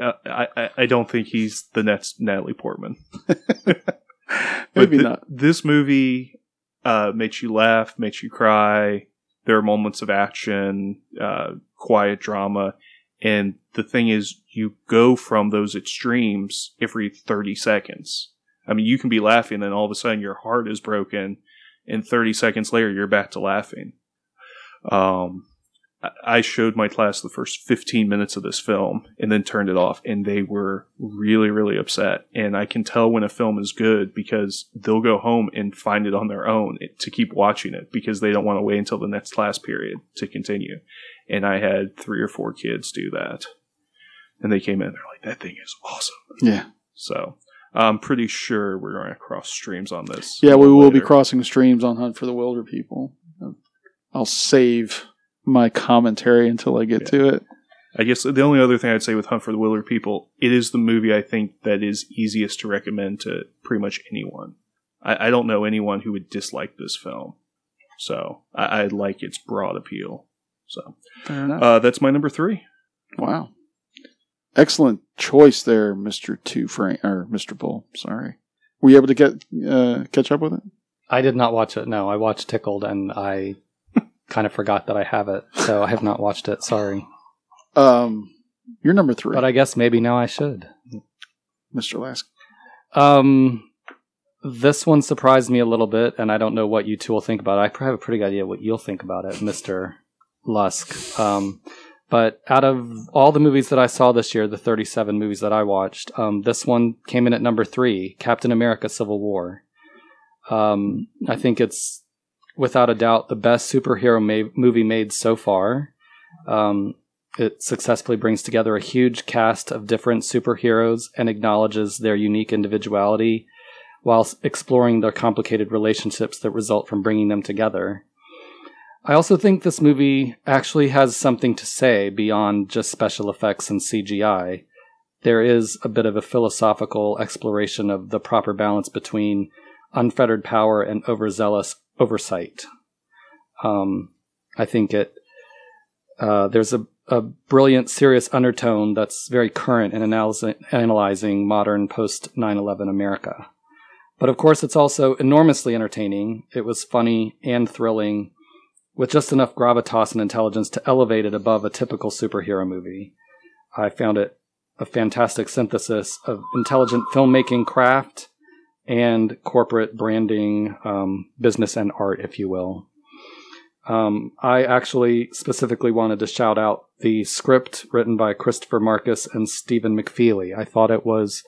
I, I, I don't think he's the next Natalie Portman. Maybe th- not. This movie uh, makes you laugh, makes you cry. There are moments of action, uh, quiet drama, and the thing is, you go from those extremes every thirty seconds. I mean, you can be laughing, and all of a sudden your heart is broken, and thirty seconds later you're back to laughing. Um, I showed my class the first 15 minutes of this film and then turned it off, and they were really, really upset. And I can tell when a film is good because they'll go home and find it on their own to keep watching it because they don't want to wait until the next class period to continue. And I had three or four kids do that. And they came in, they're like, that thing is awesome. Yeah. So I'm pretty sure we're going to cross streams on this. Yeah, we will later. be crossing streams on Hunt for the Wilderpeople. I'll save my commentary until I get yeah. to it. I guess the only other thing I'd say with Hunt for the Wilderpeople, it is the movie I think that is easiest to recommend to pretty much anyone. I, I don't know anyone who would dislike this film, so I, I like its broad appeal. So, uh, that's my number three. Wow, excellent choice there, Mister Two Frank or Mister Bull. Sorry, were you able to get uh, catch up with it? I did not watch it. No, I watched Tickled, and I kind of forgot that I have it, so I have not watched it. Sorry. Um, you're number three, but I guess maybe now I should, Mr. Lusk. Um, this one surprised me a little bit, and I don't know what you two will think about it. I have a pretty good idea what you'll think about it, Mister Lusk. Um, but out of all the movies that I saw this year, the 37 movies that I watched, um, this one came in at number three Captain America Civil War. Um, I think it's without a doubt the best superhero ma- movie made so far. Um, it successfully brings together a huge cast of different superheroes and acknowledges their unique individuality while exploring the complicated relationships that result from bringing them together. I also think this movie actually has something to say beyond just special effects and CGI. There is a bit of a philosophical exploration of the proper balance between unfettered power and overzealous oversight. Um, I think it uh, there's a, a, brilliant, serious undertone that's very current in analyzing, analyzing modern post 9 11 America. But of course, it's also enormously entertaining. It was funny and thrilling, with just enough gravitas and intelligence to elevate it above a typical superhero movie. I found it a fantastic synthesis of intelligent filmmaking craft and corporate branding, um, business and art, if you will. Um, I actually specifically wanted to shout out the script written by Christopher Markus and Stephen McFeely. I thought it was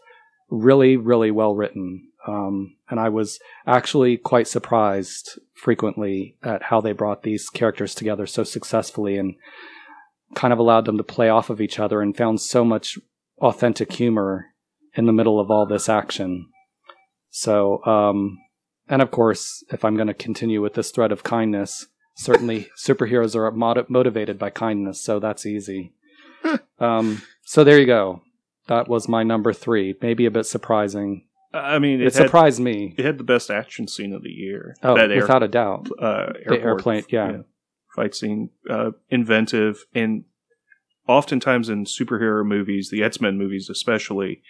really, really well written. Um, and I was actually quite surprised frequently at how they brought these characters together so successfully and kind of allowed them to play off of each other and found so much authentic humor in the middle of all this action. So, um, and of course, if I'm going to continue with this thread of kindness, certainly superheroes are mod- motivated by kindness, so that's easy. um, so there you go. That was my number three. Maybe a bit surprising. I mean, It, it, had, surprised me. it had the best action scene of the year. Oh, that air, without a doubt. uh, The airplane, yeah. fight scene, uh, inventive, and oftentimes in superhero movies, the X Men movies especially,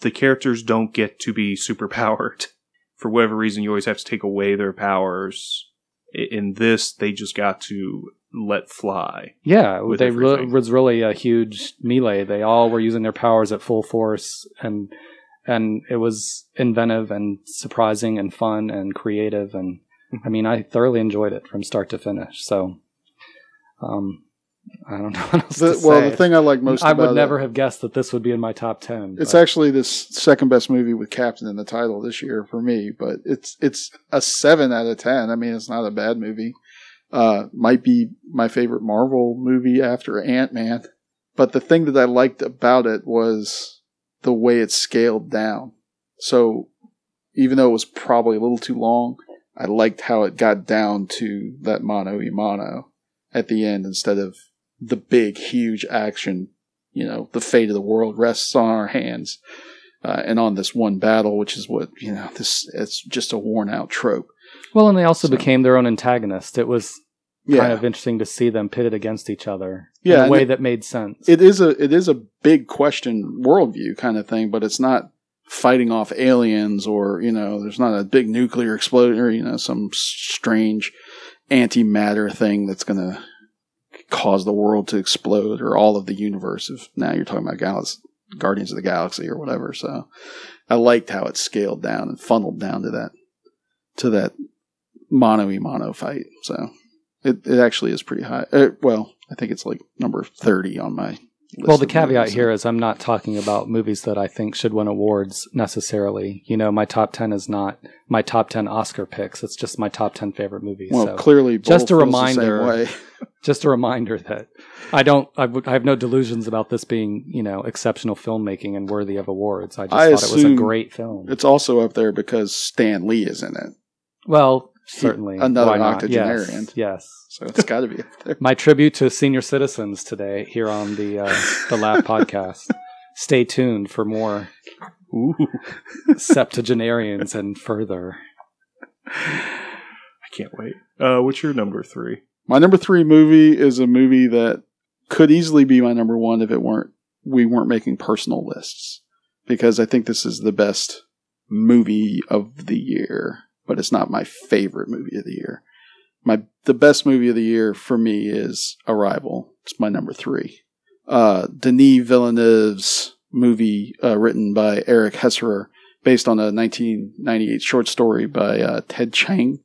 the characters don't get to be superpowered. For whatever reason, you always have to take away their powers. In this, they just got to let fly. Yeah, they re- was really a huge melee. They all were using their powers at full force, and and it was inventive and surprising and fun and creative. And Mm-hmm. I mean, I thoroughly enjoyed it from start to finish. So, um, I don't know what else The, to well, say. the thing I like most I about would never it, have guessed that this would be in my top ten. it's but- actually the second best movie with Captain in the title this year for me, but it's it's a seven out of ten. I mean, it's not a bad movie. Uh, might be my favorite Marvel movie after Ant Man. But the thing that I liked about it was the way it scaled down. So even though it was probably a little too long, I liked how it got down to that mano y mano at the end instead of the big, huge action. You know, the fate of the world rests on our hands uh, and on this one battle, which is what, you know, this, it's just a worn out trope. well, and they also So- became their own antagonist. It was Yeah. kind of interesting to see them pitted against each other Yeah, in a way it- that made sense. it is a it is a big question worldview kind of thing, but it's not fighting off aliens or you know there's not a big nuclear explosion or you know some strange antimatter thing that's going to cause the world to explode or all of the universe. If now you're talking about Galaxy, Guardians of the Galaxy or whatever, so I liked how it scaled down and funneled down to that to that mono y mono fight. So it it actually is pretty high. Uh, well, I think it's like number thirty on my. Well, the caveat here is I'm not talking about movies that I think should win awards necessarily. You know, my top 10 is not my top 10 Oscar picks. It's just my top 10 favorite movies. Well, so clearly, just a feels the same reminder. just a reminder that I don't, I, w- I have no delusions about this being, you know, exceptional filmmaking and worthy of awards. I just I thought it was a great film. It's also up there because Stan Lee is in it, Well, certainly. another octogenarian. Yes. yes. So it's got to be up there. My tribute to senior citizens today here on the uh, the Lab podcast. Stay tuned for more Ooh, septuagenarians and further. I can't wait. Uh, what's your number three? My number three movie is a movie that could easily be my number one if it weren't we weren't making personal lists because I think this is the best movie of the year, but it's not my favorite movie of the year. My the best movie of the year for me is Arrival. It's my number three. Uh, Denis Villeneuve's movie, uh, written by Eric Heisserer, based on a 1998 short story by uh, Ted Chiang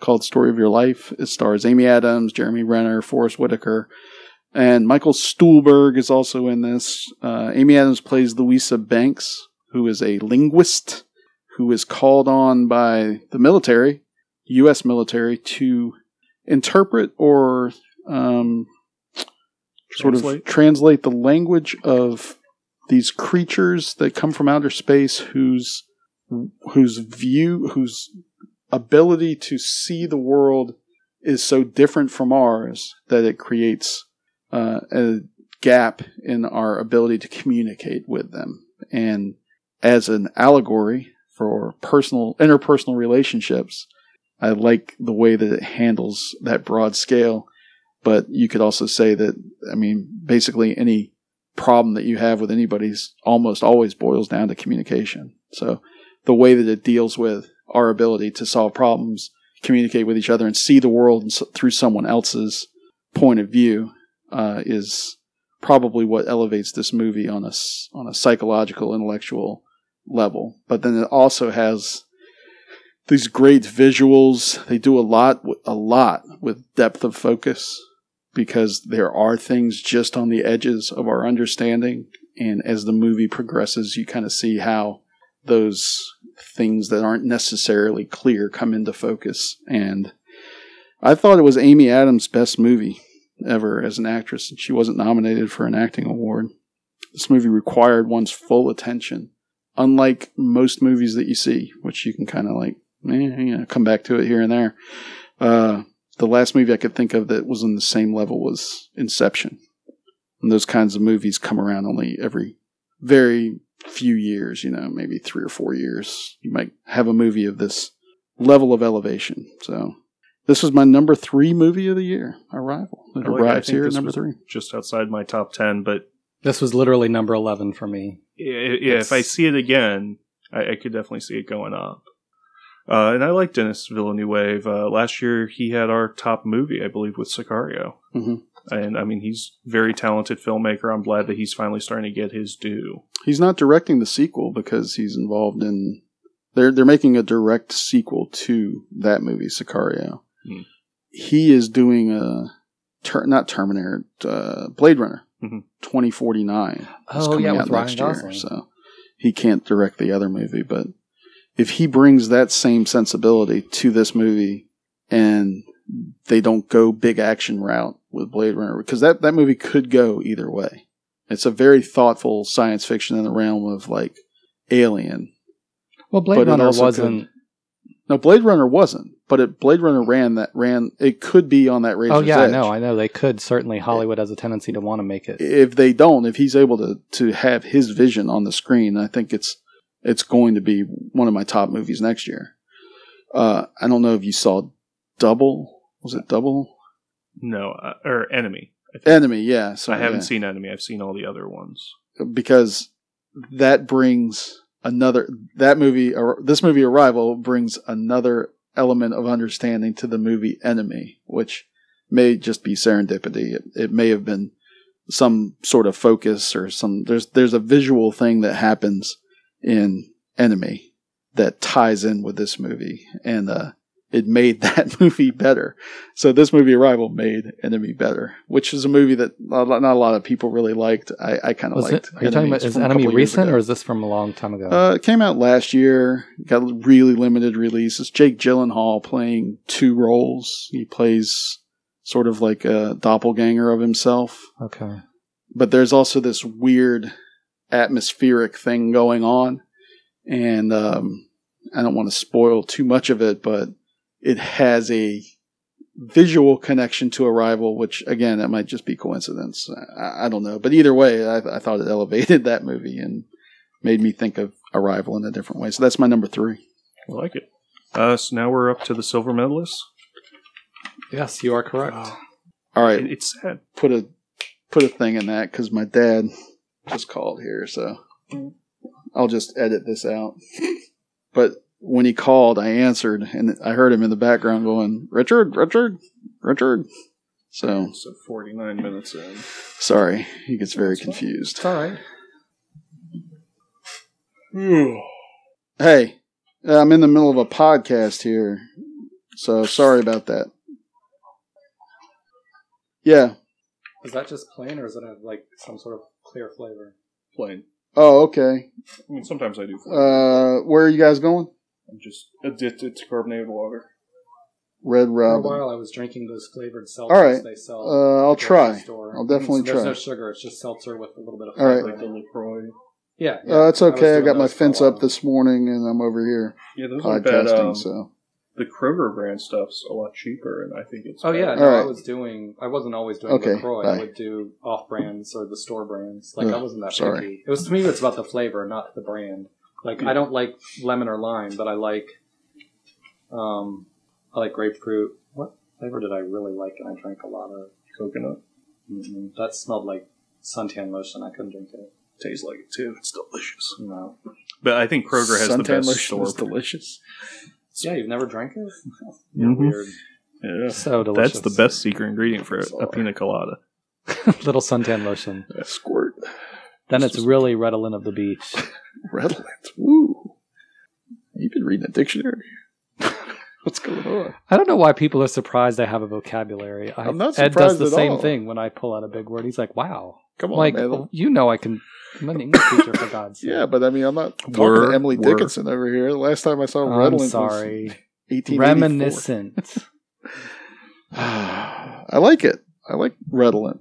called Story of Your Life. It stars Amy Adams, Jeremy Renner, Forest Whitaker, and Michael Stuhlbarg is also in this. Uh, Amy Adams plays Louisa Banks, who is a linguist who is called on by the military, U.S. military, to interpret or um, sort Translate? of translate the language of these creatures that come from outer space whose whose view whose ability to see the world is so different from ours that it creates uh, a gap in our ability to communicate with them. And as an allegory for personal interpersonal relationships, I like the way that it handles that broad scale. But you could also say that, I mean, basically any problem that you have with anybody's almost always boils down to communication. So the way that it deals with our ability to solve problems, communicate with each other, and see the world through someone else's point of view uh, is probably what elevates this movie on a on a psychological, intellectual level. But then it also has these great visuals. They do a lot, a lot with depth of focus because there are things just on the edges of our understanding. And as the movie progresses, you kind of see how those things that aren't necessarily clear come into focus. And I thought it was Amy Adams' best movie. ever as an actress, and she wasn't nominated for an acting award. This movie required one's full attention, unlike most movies that you see, which you can kind of like, you know, come back to it here and there. Uh, the last movie I could think of that was on the same level was Inception. And those kinds of movies come around only every very few years, you know, maybe three or four years. You might have a movie of this level of elevation. So this was my number three movie of the year, Arrival. It like- arrives here at number three. Just outside my top 10, but This was literally number 11 for me. yeah, yeah if I see it again, I, I could definitely see it going up. Uh, and I like Denis Villeneuve. Uh, last year, he had our top movie, I believe, with Sicario. Mhm. And I mean, he's a very talented filmmaker. I'm glad that he's finally starting to get his due. He's not directing the sequel because he's involved in. They're they're making a direct sequel to that movie, Sicario. Hmm. He is doing a ter- not Terminator, uh, Blade Runner, Mhm. twenty forty nine. Oh, yeah, with Ryan Gosling. so he can't direct the other movie. But if he brings that same sensibility to this movie, and they don't go big action route with Blade Runner, because that that movie could go either way. It's a very thoughtful science fiction in the realm of like Alien. Well, Blade But Runner wasn't. No, Blade Runner wasn't, but it Blade Runner ran that ran. It could be on that razor's Oh, yeah, I edge. know. I know. They could. Certainly, Hollywood has a tendency to want to make it. if they don't, if he's able to to have his vision on the screen, I think it's it's going to be one of my top movies next year. Uh, I don't know if you saw Double. Was it Double? No, uh, or Enemy. Enemy, yeah. So I haven't yeah. seen Enemy. I've seen all the other ones. because that brings another that movie or this movie Arrival brings another element of understanding to the movie Enemy, which may just be serendipity. It, it may have been some sort of focus or some there's there's a visual thing that happens in Enemy that ties in with this movie and uh it made that movie better. So this movie Arrival made Enemy better, which is a movie that not a lot of people really liked. I, I kind of liked. it, are you talking about is Enemy recent or is this from a long time ago? Uh, it came out last year. Got a really limited release. It's Jake Gyllenhaal playing two roles. He plays sort of like a doppelganger of himself, okay. but there's also this weird atmospheric thing going on, and um, I don't want to spoil too much of it, but it has a visual connection to Arrival, which again, that might just be coincidence. I, I don't know, but either way, I, I thought it elevated that movie and made me think of Arrival in a different way. So that's my number three. I like it. Uh, so now we're up to the silver medalists. Yes, you are correct. All right, It's sad. put a put a thing in that because my dad just called here, so I'll just edit this out. But when he called, I answered, and I heard him in the background going, "Richard, Richard, Richard." So So 49 minutes in. sorry, he gets very That's confused. All right. Hey, I'm in the middle of a podcast here, so sorry about that. Yeah. Is that just plain, or is it like some sort of clear flavor? Plain. Oh, okay. I mean, sometimes I do. Uh, where are you guys going? I'm just addicted to carbonated water. Red For a Robin. while, I was drinking those flavored seltzers All right. they sell. Uh, I'll at try. store. I'll definitely There's try. no sugar. It's just seltzer with a little bit of All right. flavor. Like the LaCroix. Yeah, yeah. Uh, it's okay. I doing got my those for a fence up this morning, and I'm over here Yeah, those aren't bad. podcasting. Um, so The Kroger brand stuff's a lot cheaper, and I think it's. Oh yeah, better. no, I was doing. I wasn't always doing Okay, LaCroix. bye. I would do off brands or the store brands. Like I wasn't that sorry. picky. It was to me. It's about the flavor, not the brand. Like I don't like lemon or lime, but I like. Um, I like grapefruit. What flavor did I really like? And I drank a lot of. coconut mm That smelled like suntan lotion. I couldn't drink it. tastes like it too. It's delicious. No. But I think Kroger has the best lotion store. is delicious. Yeah, you've never drank it. Mhm. Weird. Yeah. So delicious. That's the best secret ingredient for a, a Sorry. pina colada. Little suntan lotion. Squirt. Then it's really redolent of the beach. Redolent. Woo. You've been reading a dictionary. What's going on? I don't know why people are surprised I have a vocabulary. I, I'm not surprised Ed does the at same all. thing when I pull out a big word. He's like, "Wow, Come on, like man. you know, I can." I'm an English teacher for God's sake. Yeah, but I mean, I'm not talking Were- to Emily were. Dickinson over here. The last time I saw I'm Redolent sorry. was 1884. Reminiscent. I like it. I like redolent.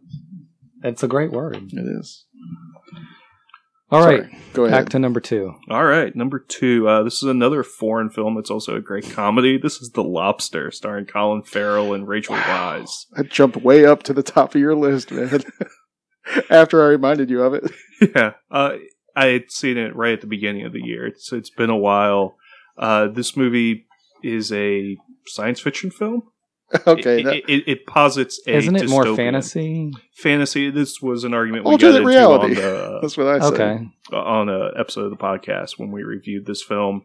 It's a great word. It is. All right, Sorry. Go back to number two. All right, number two. Uh, this is another foreign film It's also a great comedy. This is The Lobster, starring Colin Farrell and Rachel Weisz. That jumped way up to the top of your list, man. After I reminded you of it. yeah, uh, I had seen it right at the beginning of the year. It's it's been a while. Uh, this movie is a science fiction film. Okay. it, that- it, it, it posits a Isn't it more fantasy? Fantasy. This was an argument we Alternate got into reality. on the that's what I said. Okay. on a episode of the podcast when we reviewed this film.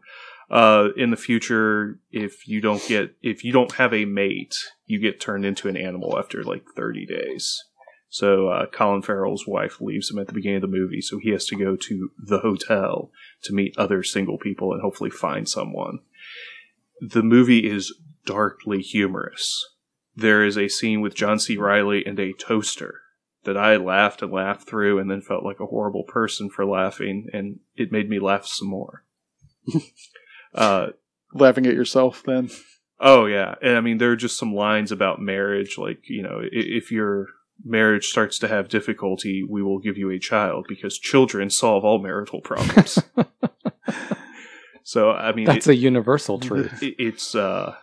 Uh, in the future, if you don't get if you don't have a mate, you get turned into an animal after like thirty days. So uh, Colin Farrell's wife leaves him at the beginning of the movie, so he has to go to the hotel to meet other single people and hopefully find someone. The movie is darkly humorous. There is a scene with John C. Reilly and a toaster that I laughed and laughed through and then felt like a horrible person for laughing, and it made me laugh some more. uh, Laughing at yourself then. oh, yeah. And I mean, there are just some lines about marriage, like, you know, if your marriage starts to have difficulty, we will give you a child because children solve all marital problems. so, I mean, That's it- a universal truth. it, it's uh,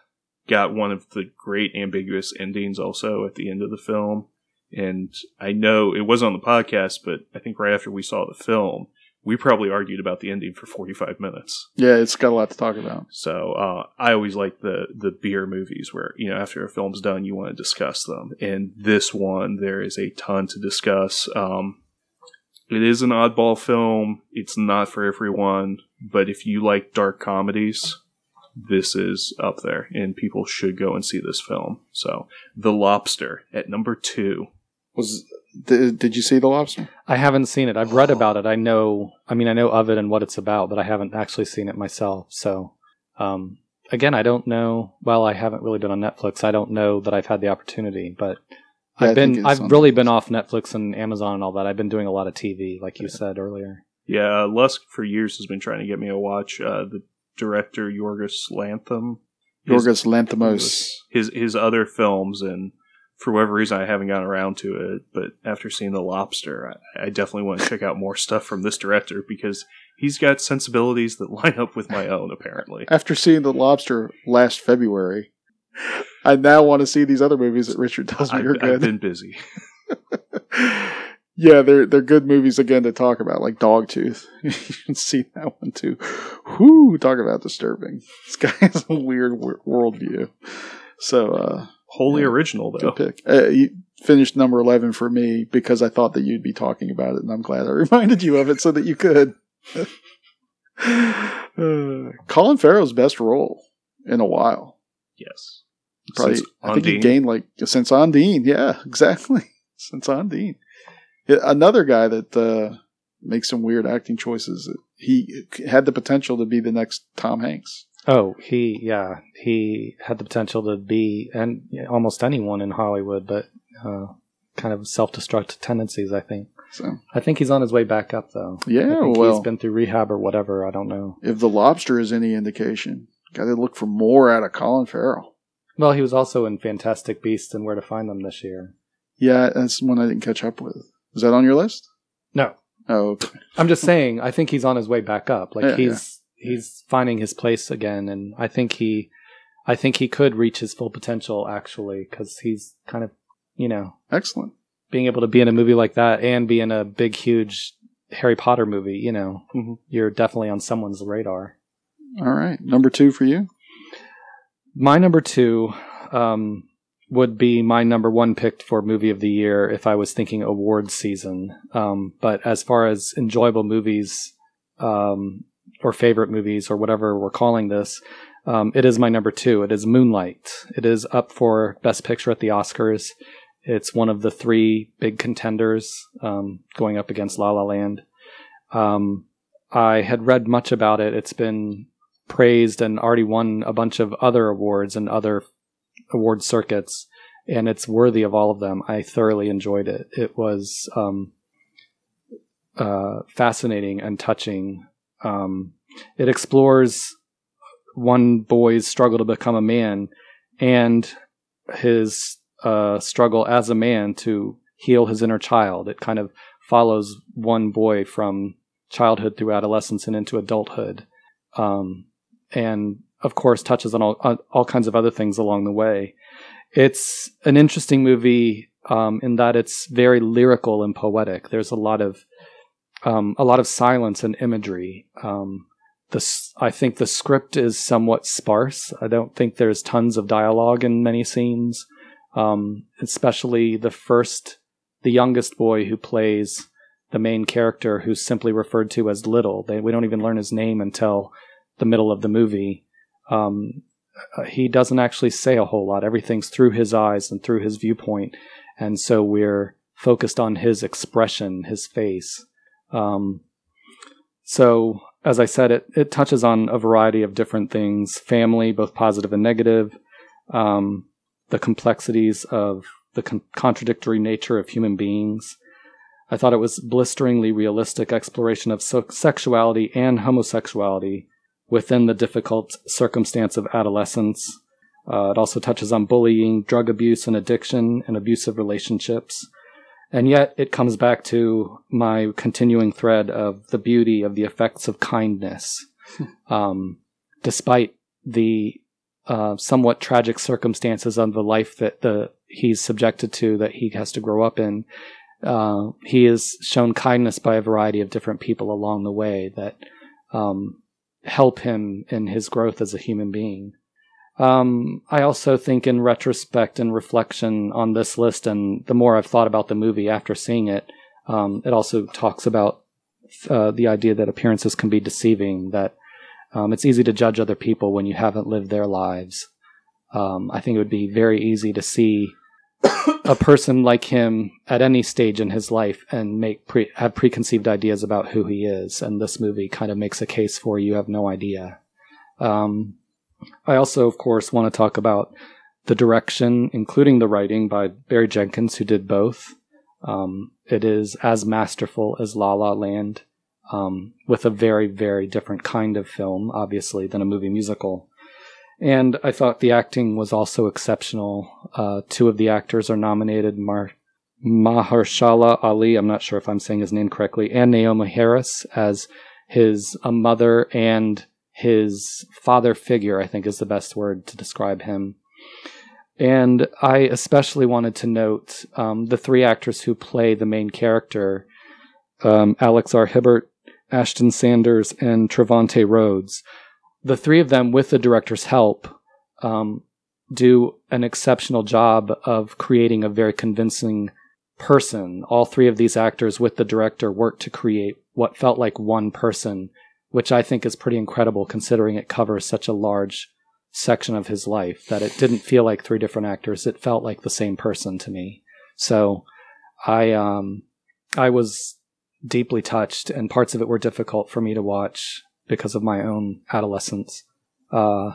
got one of the great ambiguous endings also at the end of the film. And I know it was on the podcast, but I think right after we saw the film, we probably argued about the ending for 45 minutes. Yeah, it's got a lot to talk about. So uh, I always like the the beer movies where you know after a film's done you want to discuss them. And this one there is a ton to discuss. Um, it is an oddball film. It's not for everyone, but if you like dark comedies, this is up there, and people should go and see this film. So The Lobster at number two. Was did, did you see the lobster? I haven't seen it. I've read about it. I know. I mean, I know of it and what it's about, but I haven't actually seen it myself. So, um, again, I don't know. Well, I haven't really been on Netflix. I don't know that I've had the opportunity, but Yeah, I I've been. I've really Netflix. been off Netflix and Amazon and all that. I've been doing a lot of TV, like you said earlier. Yeah, uh, Lusk for years has been trying to get me to watch uh, the director Yorgos Lantham. His- Yorgos Lanthimos. his his other films and for whatever reason I haven't gotten around to it but after seeing The Lobster I, I definitely want to check out more stuff from this director because he's got sensibilities that line up with my own apparently After seeing the lobster last February, I now want to see these other movies that Richard tells me I've, are I've good. been busy yeah, they're they're good movies again to talk about, like Dogtooth. you can see that one too. Whoo, talk about disturbing. This guy has a weird wor- worldview. So, uh, wholly Yeah. original though good pick. Uh, you finished number eleven for me because I thought that you'd be talking about it, and I'm glad I reminded you of it so that you could. uh, Colin Farrell's best role in a while. yes Probably, Since I think he gained like since Ondine. Yeah, exactly. Since Ondine, Yeah, another guy that uh, makes some weird acting choices. He had the potential to be the next Tom Hanks. Oh, he yeah, he had the potential to be and almost anyone in Hollywood, but uh, kind of self-destruct tendencies. I think. So I think he's on his way back up, though. I yeah, think well, he's been through rehab or whatever. I don't know. if the Lobster is any indication, got to look for more out of Colin Farrell. Well, he was also in Fantastic Beasts and Where to Find Them this year. Yeah, that's one I didn't catch up with. Is that on your list? No, Oh, okay. I'm just saying. I think he's on his way back up. Like Yeah, he's he's finding his place again, and I think he, I think he could reach his full potential actually, because he's kind of, you know, excellent. being able to be in a movie like that and be in a big, huge Harry Potter movie. You know, Mhm. you're definitely on someone's radar. All right, number two for you. My number two um, would be my number one pick for movie of the year if I was thinking awards season. Um, but as far as enjoyable movies um, or favorite movies or whatever we're calling this, um, it is my number two. It is Moonlight. It is up for Best Picture at the Oscars. It's one of the three big contenders um, going up against La La Land. Um, I had read much about it. It's been praised and already won a bunch of other awards and other award circuits, and it's worthy of all of them. I thoroughly enjoyed it. It was um, uh, fascinating and touching. Um, it explores one boy's struggle to become a man and his uh, struggle as a man to heal his inner child. It kind of follows one boy from childhood through adolescence and into adulthood, um, and of course touches on all on all kinds of other things along the way. It's an interesting movie um, in that it's very lyrical and poetic. There's a lot of um, a lot of silence and imagery. Um, the I think the script is somewhat sparse. I don't think there's tons of dialogue in many scenes, um, especially the first, the youngest boy who plays the main character, who's simply referred to as Little. They, we don't even learn his name until the middle of the movie. Um, uh, he doesn't actually say a whole lot. Everything's through his eyes and through his viewpoint, and so we're focused on his expression, his face. Um, so as I said, it, it touches on a variety of different things family, both positive and negative, um, the complexities of the con- contradictory nature of human beings. I thought it was blisteringly realistic exploration of so- sexuality and homosexuality within the difficult circumstance of adolescence. Uh, it also touches on bullying, drug abuse and addiction, and abusive relationships. And yet it comes back to my continuing thread of the beauty of the effects of kindness. um, despite the uh, somewhat tragic circumstances of the life that the he's subjected to that he has to grow up in, uh, he is shown kindness by a variety of different people along the way that um, help him in his growth as a human being. Um, I also think, in retrospect and reflection on this list, and the more I've thought about the movie after seeing it, um, it also talks about uh, the idea that appearances can be deceiving, that um, it's easy to judge other people when you haven't lived their lives. Um, I think it would be very easy to see a person like him at any stage in his life and make pre- have preconceived ideas about who he is, and this movie kind of makes a case for you have no idea. Um, I also, of course, want to talk about the direction, including the writing by Barry Jenkins, who did both. Um, it is as masterful as La La Land, um, with a very, very different kind of film, obviously, than a movie musical. And I thought the acting was also exceptional. Uh, two of the actors are nominated Mar- Mahershala Ali, I'm not sure if I'm saying his name correctly, and Naomie Harris as his a mother and his father figure, I think is the best word to describe him. And I especially wanted to note um, the three actors who play the main character um, Alex R. Hibbert, Ashton Sanders, and Trevante Rhodes. The three of them, with the director's help, um, do an exceptional job of creating a very convincing person. All three of these actors, with the director, work to create what felt like one person which I think is pretty incredible considering it covers such a large section of his life that it didn't feel like three different actors. It felt like the same person to me. So I um I was deeply touched and parts of it were difficult for me to watch because of my own adolescence. Uh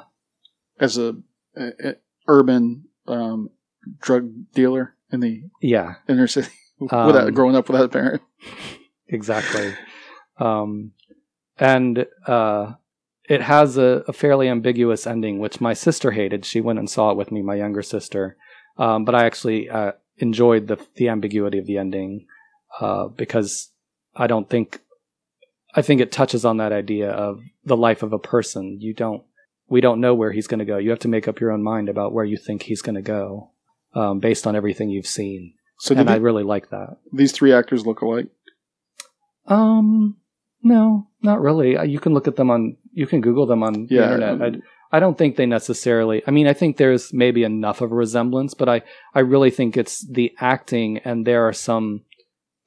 as a, a, a urban um, drug dealer in the yeah inner city without um, growing up without a parent. Exactly. Um and uh, it has a, a, fairly ambiguous ending, which my sister hated. She went and saw it with me, my younger sister. Um, but I actually uh, enjoyed the the ambiguity of the ending uh, because I don't think I think it touches on that idea of the life of a person. You don't we don't know where he's going to go. You have to make up your own mind about where you think he's going to go um, based on everything you've seen. So and I really like that. These three actors look alike. Um, no, not really. Uh, you can look at them on, you can Google them on yeah, the internet. Um, I, I don't think they necessarily. I mean, I think there's maybe enough of a resemblance, but I, I really think it's the acting, and there are some,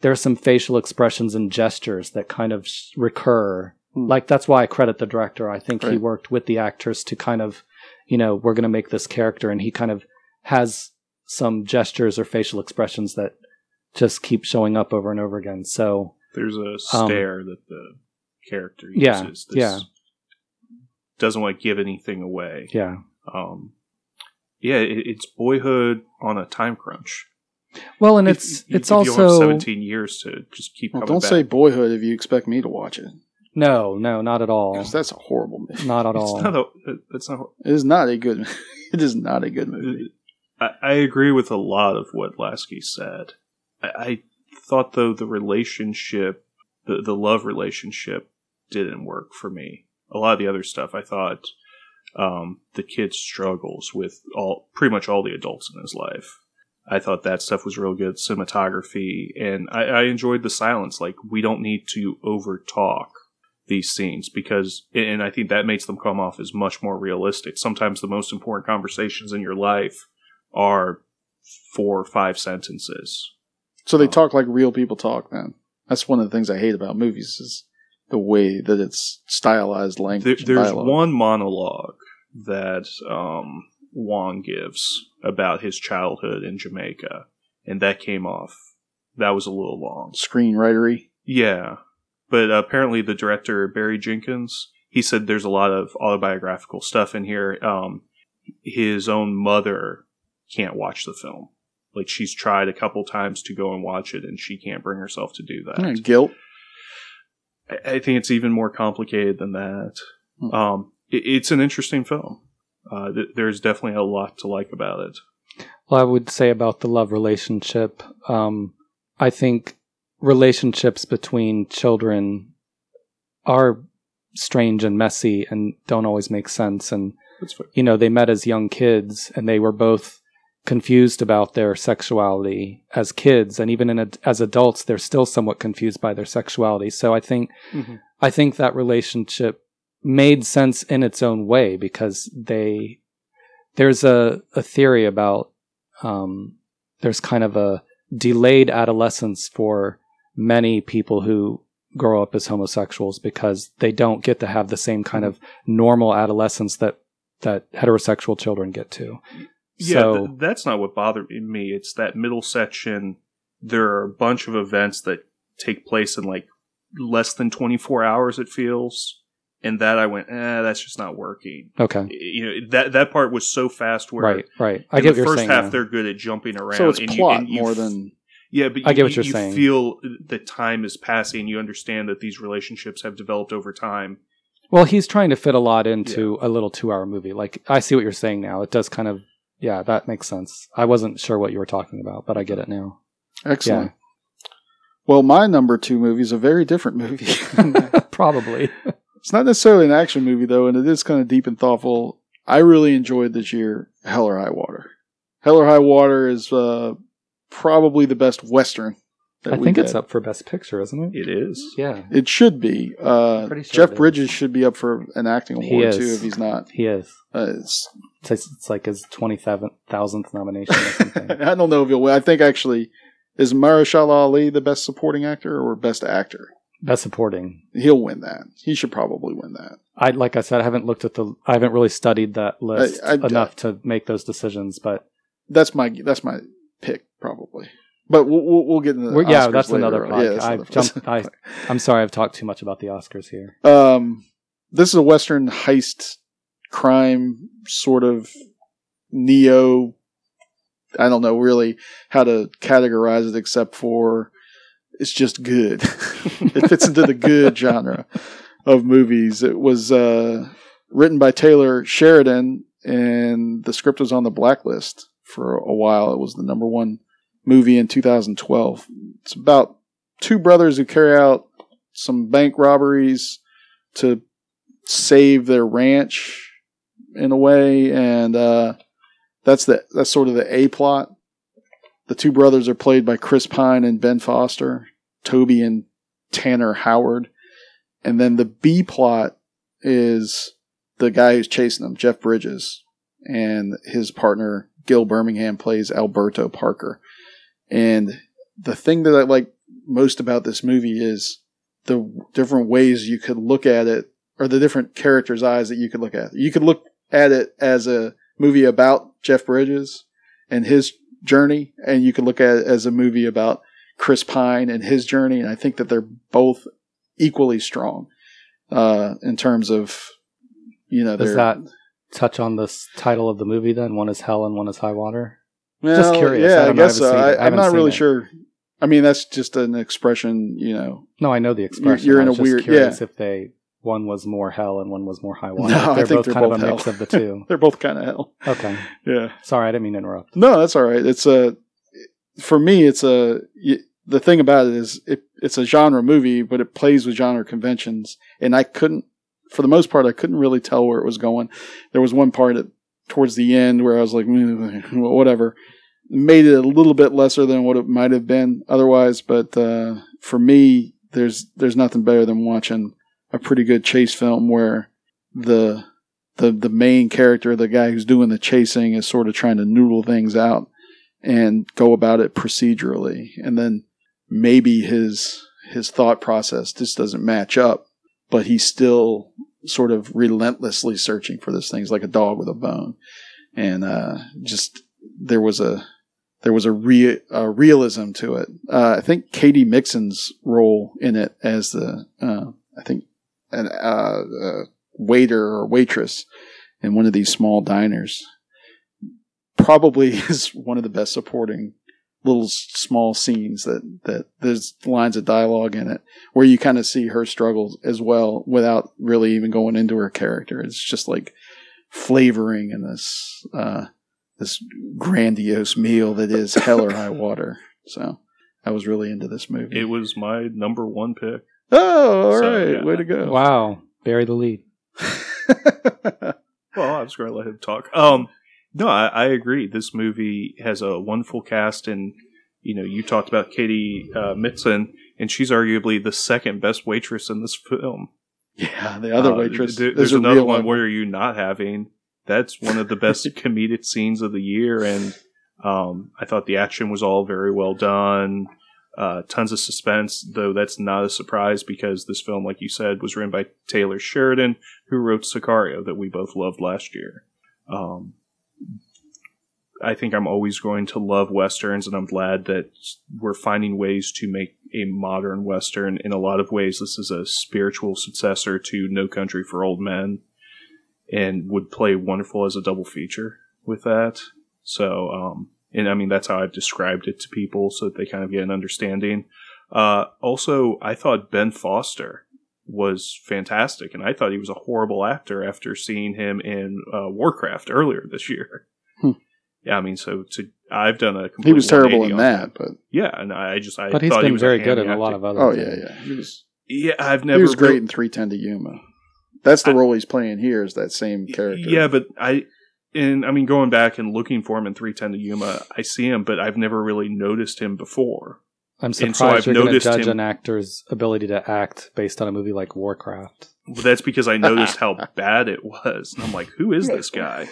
there are some facial expressions and gestures that kind of recur. Hmm. Like that's why I credit the director. I think right. he worked with the actors to kind of, you know, we're going to make this character, and he kind of has some gestures or facial expressions that just keep showing up over and over again. So there's a um, stare um, that the character uses. Yeah, yeah. Doesn't want to give anything away. Yeah. Um, yeah, it, it's boyhood on a time crunch. Well, and it's if, it's if also seventeen years to just keep. Well, don't back. say boyhood if you expect me to watch it. No, no, not at all. That's a horrible movie. Not at all. It's not a, it's not. It is not a good. It is not a good movie. I, I agree with a lot of what Lasky said. I, I thought though the relationship, the the love relationship, didn't work for me. A lot of the other stuff, I thought um, the kid struggles with all pretty much all the adults in his life. I thought that stuff was real good cinematography, and I, I enjoyed the silence. Like we don't need to over talk these scenes because, and I think that makes them come off as much more realistic. Sometimes the most important conversations in your life are four or five sentences. So they talk like real people talk. Then that's one of the things I hate about movies is the way that it's stylized There, language. and there's one monologue that um, Juan gives about his childhood in Jamaica, and that came off. That was a little long. screenwritery. Yeah, but apparently the director Barry Jenkins, he said there's a lot of autobiographical stuff in here. Um, his own mother can't watch the film. Like she's tried a couple times to go and watch it, and she can't bring herself to do that. Yeah, guilt. I think it's even more complicated than that. Hmm. Um, it, it's an interesting film. Uh, th- there's definitely a lot to like about it. Well, I would say about the love relationship, um, I think relationships between children are strange and messy and don't always make sense. And, you know, they met as young kids and they were both confused about their sexuality as kids. And even in a, as adults, they're still somewhat confused by their sexuality. So I think, Mhm. I think that relationship made sense in its own way because they, there's a, a theory about um, there's kind of a delayed adolescence for many people who grow up as homosexuals because they don't get to have the same kind of normal adolescence that that heterosexual children get to. Yeah, So- th- that's not what bothered me. It's that middle section. There are a bunch of events that take place in like less than 24 hours. It feels, and that I went, eh, that's just not working. Okay. You know that that part was so fast. Where Right, right. I get the first saying. half, now. they're good at jumping around. So it's and you- plot and you more f- than Yeah, but I you, get what you're you saying. feel that time is passing. You understand that these relationships have developed over time. Well, he's trying to fit a lot into a little two-hour movie. Like I see what you're saying now. It does kind of, yeah, that makes sense. I wasn't sure what you were talking about, but I get it now. excellent. Well, my number two movie is a very different movie. Probably. it's not necessarily an action movie though, and it is kind of deep and thoughtful. I really enjoyed this year Hell or High Water. Hell or High Water is uh, probably the best western. That I we've think it's up for best picture, isn't it? It is. Yeah, It should be. Uh, sure Jeff. Bridges should be up for an acting award is. too if he's not. he is. Uh, it's, It's, it's like his twenty thousandth nomination or something. I don't know if he'll win. I think actually is Mahershala Ali the best supporting actor or best actor? Best supporting. He'll win that. He should probably win that. I like I said, I haven't looked at the. I haven't really studied that list I- I- enough to make those decisions. But That's my that's my pick probably. But we'll we'll, we'll get into the yeah, that's another podcast. Yeah, that's I've jumped, I, I'm sorry, I've talked too much about the Oscars here. Um, this is a Western heist crime sort of neo. I don't know really how to categorize it except for it's just good. it fits into the good genre of movies. It was uh, written by Taylor Sheridan, and the script was on the blacklist for a while. It was the number one movie in 2012. It's about two brothers who carry out some bank robberies to save their ranch in a way, and uh, that's the that's sort of the A plot. The two brothers are played by Chris Pine and Ben Foster, Toby and Tanner Howard, and then the B plot is the guy who's chasing them, Jeff Bridges, and his partner Gil Birmingham plays Alberto Parker. And the thing that I like most about this movie is the different ways you could look at it, or the different characters' eyes that you could look at. You could look at it as a movie about Jeff Bridges and his journey, and you could look at it as a movie about Chris Pine and his journey. And I think that they're both equally strong uh, in terms of, you know, Does their- that touch on this title of the movie? Then one is hell and one is high water. Well, Just curious. Yeah, I. I guess haven't so. I, I I'm haven't really it. sure. I mean, that's just an expression, you know. No, I know the expression. you're in a just weird- curious yeah. if they one was more hell and one was more high water. No, I they're think both they're kind both of a mix of the two. They're both kind of hell. Okay. Yeah. Sorry, I didn't mean to interrupt. No, that's all right. It's a for me. It's a the thing about it is it, it's a genre movie, but it plays with genre conventions, and I couldn't, for the most part, I couldn't really tell where it was going. There was one part at, towards the end where I was like, "Mm, whatever, made it a little bit lesser than what it might have been otherwise. But uh, for me, there's there's nothing better than watching a pretty good chase film where the the the main character, the guy who's doing the chasing, is sort of trying to noodle things out and go about it procedurally, and then maybe his his thought process just doesn't match up, but he's still sort of relentlessly searching for this thing. He's like a dog with a bone, and uh, just there was a there was a, rea- a realism to it. Uh, I think Katy Mixon's role in it as the uh, I think an uh, waiter or waitress in one of these small diners probably is one of the best supporting little small scenes that that there's lines of dialogue in it where you kind of see her struggles as well without really even going into her character it's just like flavoring in this uh this grandiose meal that is hell or high water so i was really into this movie It was my number one pick. oh all So, right yeah. way to go Wow. Bury the lead. Well, I was going to let him talk. Um, no, I, I agree. This movie has a wonderful cast, and you know, you talked about Katy uh, Mixon, and she's arguably the second best waitress in this film. yeah the other Uh, waitress there- there's another real one. Where are you not having? That's one of the best comedic scenes of the year, and um, I thought the action was all very well done. Uh, tons of suspense, though that's not a surprise because this film, like you said, was written by Taylor Sheridan, who wrote Sicario, that we both loved last year. Um, I think I'm always going to love westerns, and I'm glad that we're finding ways to make a modern western. In a lot of ways, this is a spiritual successor to No Country for Old Men, and would play wonderful as a double feature with that. So, um, and I mean that's how I've described it to people, so that they kind of get an understanding. Uh, also, I thought Ben Foster was fantastic, and I thought he was a horrible actor after seeing him in uh, Warcraft earlier this year. Yeah, I mean, so to I've done a complete he was terrible in on that but Yeah, and I just I But he's thought he been was very good in a lot of other oh yeah things. yeah he was Yeah, I've never he was great really- in 310 to Yuma. That's the I- role he's playing here is that same character. Yeah, but I, and I mean, going back and looking for him in 310 to Yuma, I see him, but I've never really noticed him before. I'm so I've surprised you're going to judge him- an actor's ability to act based on a movie like Warcraft. But that's because I noticed how bad it was. And I'm like, who is this guy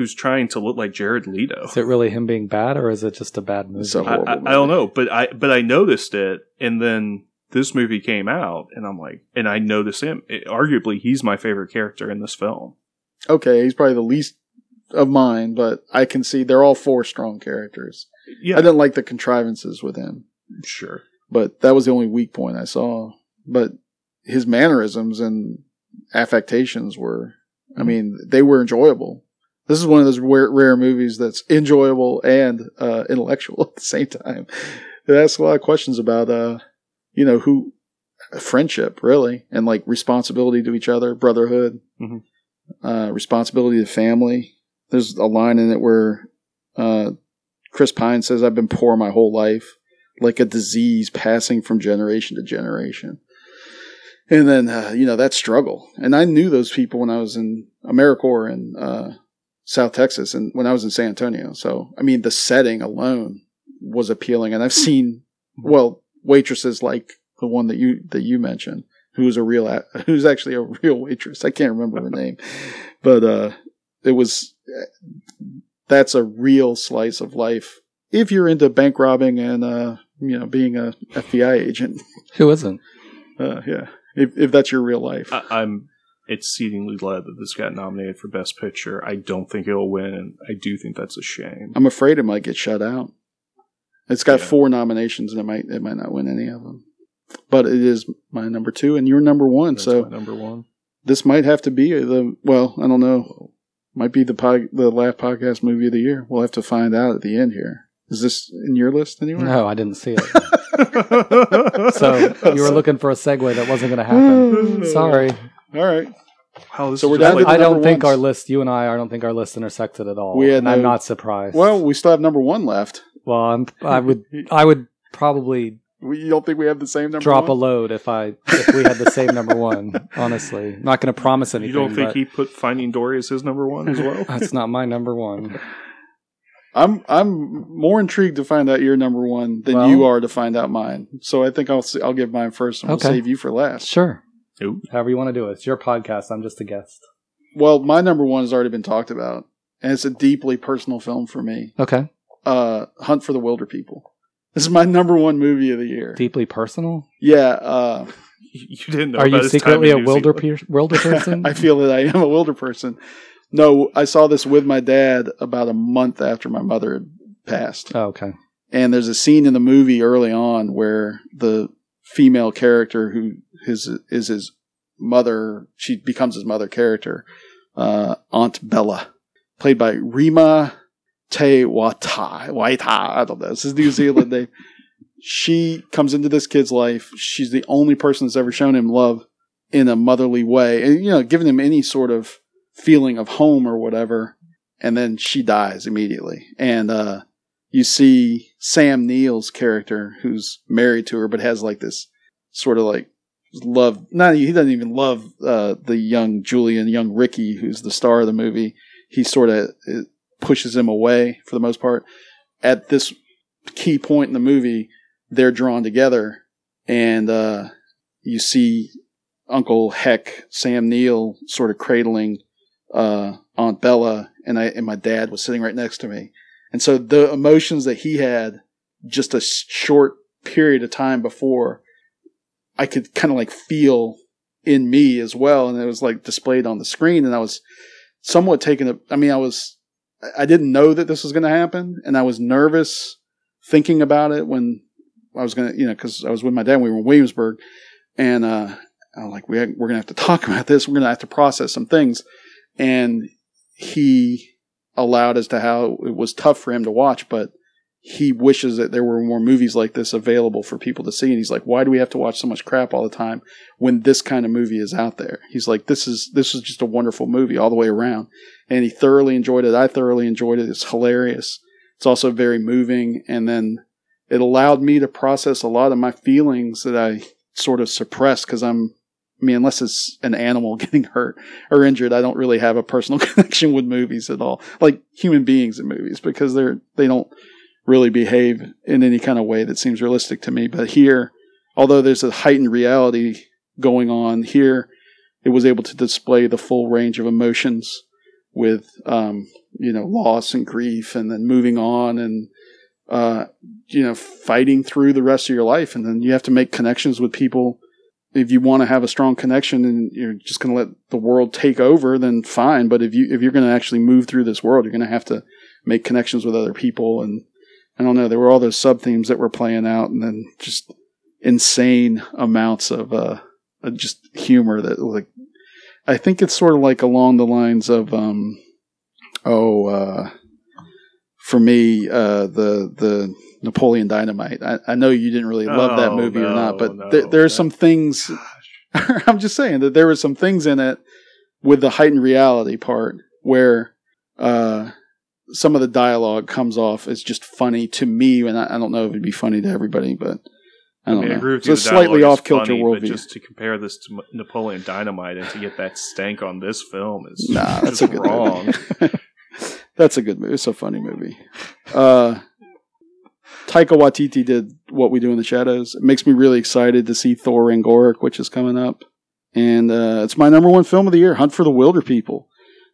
who's trying to look like Jared Leto? Is it really him being bad, or is it just a bad movie? It's a I, horrible I, movie. I don't know, but I but I noticed it, and then this movie came out, and I'm like, and I noticed him. It- arguably, he's my favorite character in this film. Okay, he's probably the least of mine, but I can see they're all four strong characters. Yeah, I didn't like the contrivances with him, sure. but that was the only weak point I saw. But his mannerisms and affectations were, I mm-hmm. mean, they were enjoyable. This is one of those rare, rare movies that's enjoyable and uh, intellectual at the same time. It asks a lot of questions about, uh, you know, who friendship really, and like responsibility to each other, brotherhood, Mhm. uh, responsibility to family. There's a line in it where uh, Chris Pine says, "I've been poor my whole life, like a disease passing from generation to generation." And then uh, you know that struggle, and I knew those people when I was in AmeriCorps and uh, South Texas, and when I was in San Antonio. So I mean, the setting alone was appealing, and I've seen well waitresses like the one that you that you mentioned, who's a real who's actually a real waitress. I can't remember her name, but uh, it was that's a real slice of life if you're into bank robbing and uh, you know being a FBI agent. Who isn't? Uh, yeah, if if that's your real life. I, I'm exceedingly glad that this got nominated for Best Picture. I don't think it'll win, and I do think that's a shame. I'm afraid it might get shut out. It's got Yeah. four nominations and it might it might not win any of them. But it is my number two and your number one. That's so my number one. this might have to be the well, I don't know. Might be the pod, the last podcast movie of the year. We'll have to find out at the end here. Is this in your list anywhere? No, I didn't see it. So you were looking for a segue that wasn't going to happen. Sorry. All right. Wow, So we're just down to like- I don't number think ones. our list, you and I, I don't think our list intersected at all. We had and I'm not surprised. Well, we still have number one left. well, I'm, I would, I would probably We, you don't think we have the same number drop a load if I if we had the same number one. Honestly, I'm not going to promise anything. you don't think he put Finding Dory as his number one as well? That's not my number one. I'm I'm more intrigued to find out your number one than Well- you are to find out mine. So I think I'll s- I'll give mine first, and we'll Okay. save you for last. Sure. Ooh. However you want to do it. It's your podcast. I'm just a guest. Well, my number one has already been talked about, and it's a deeply personal film for me. Okay. Uh, Hunt for the Wilderpeople. This is my number one movie of the year. Deeply personal. Yeah, uh, You didn't know. Are about you his time secretly a wilder Zealand. per- wilder person? I feel that I am a Wilder person. No, I saw this with my dad about a month after my mother had passed. oh, okay. and there's a scene in the movie early on where the female character who his is his mother she becomes his mother character uh, aunt bella played by rima te wata waita i don't know this is new zealand name. She comes into this kid's life. She's the only person that's ever shown him love in a motherly way and you know giving him any sort of feeling of home or whatever and then she dies immediately. And uh you see Sam Neill's character who's married to her but has like this sort of like love not he doesn't even love uh, the young Julian young Ricky who's the star of the movie. He sort of pushes him away for the most part. At this key point in the movie they're drawn together and uh, you see Uncle Heck Sam Neill sort of cradling uh, Aunt Bella and I and my dad was sitting right next to me. And so the emotions that he had just a short period of time before, I could kind of like feel in me as well. And it was like displayed on the screen. And I was somewhat taken. I mean, I was, I didn't know that this was going to happen. And I was nervous thinking about it when I was going to, you know, cause I was with my dad. We were in Williamsburg and, uh, I'm like, we, we're going to have to talk about this. We're going to have to process some things. And he, allowed as to how it was tough for him to watch, but he wishes that there were more movies like this available for people to see. And he's like, why do we have to watch so much crap all the time when this kind of movie is out there? He's like, this is, this is just a wonderful movie all the way around. And he thoroughly enjoyed it. I thoroughly enjoyed it. It's hilarious. It's also very moving. And then it allowed me to process a lot of my feelings that I sort of suppressed because I'm, I mean, unless it's an animal getting hurt or injured, I don't really have a personal connection with movies at all. Like human beings in movies because they're they don't really behave in any kind of way that seems realistic to me. But here, although there's a heightened reality going on here, it was able to display the full range of emotions with um, you know loss and grief, and then moving on and uh, you know fighting through the rest of your life, and then you have to make connections with people if you want to have a strong connection and you're just going to let the world take over, then fine. But if you if you're going to actually move through this world, you're going to have to make connections with other people. And I don't know, there were all those sub themes that were playing out, and then just insane amounts of uh, just humor that like I think it's sort of like along the lines of um oh uh for me uh the the Napoleon Dynamite. I, I know you didn't really love that Oh, movie or not, but no, there, there are that- some things. I'm just saying that there were some things in it with the heightened reality part where uh, some of the dialogue comes off as just funny to me, and I, I don't know if it'd be funny to everybody, but I I, don't mean, I know. agree with it's you. the slightly off kilter worldview. Just to compare this to Napoleon Dynamite and to get that stank on this film is Nah, that's just a good wrong. that's a good movie. It's a funny movie. Uh, Taika Waititi did What We Do in the Shadows. It makes me really excited to see Thor Ragnarok, which is coming up. And uh, it's my number one film of the year, Hunt for the Wilderpeople.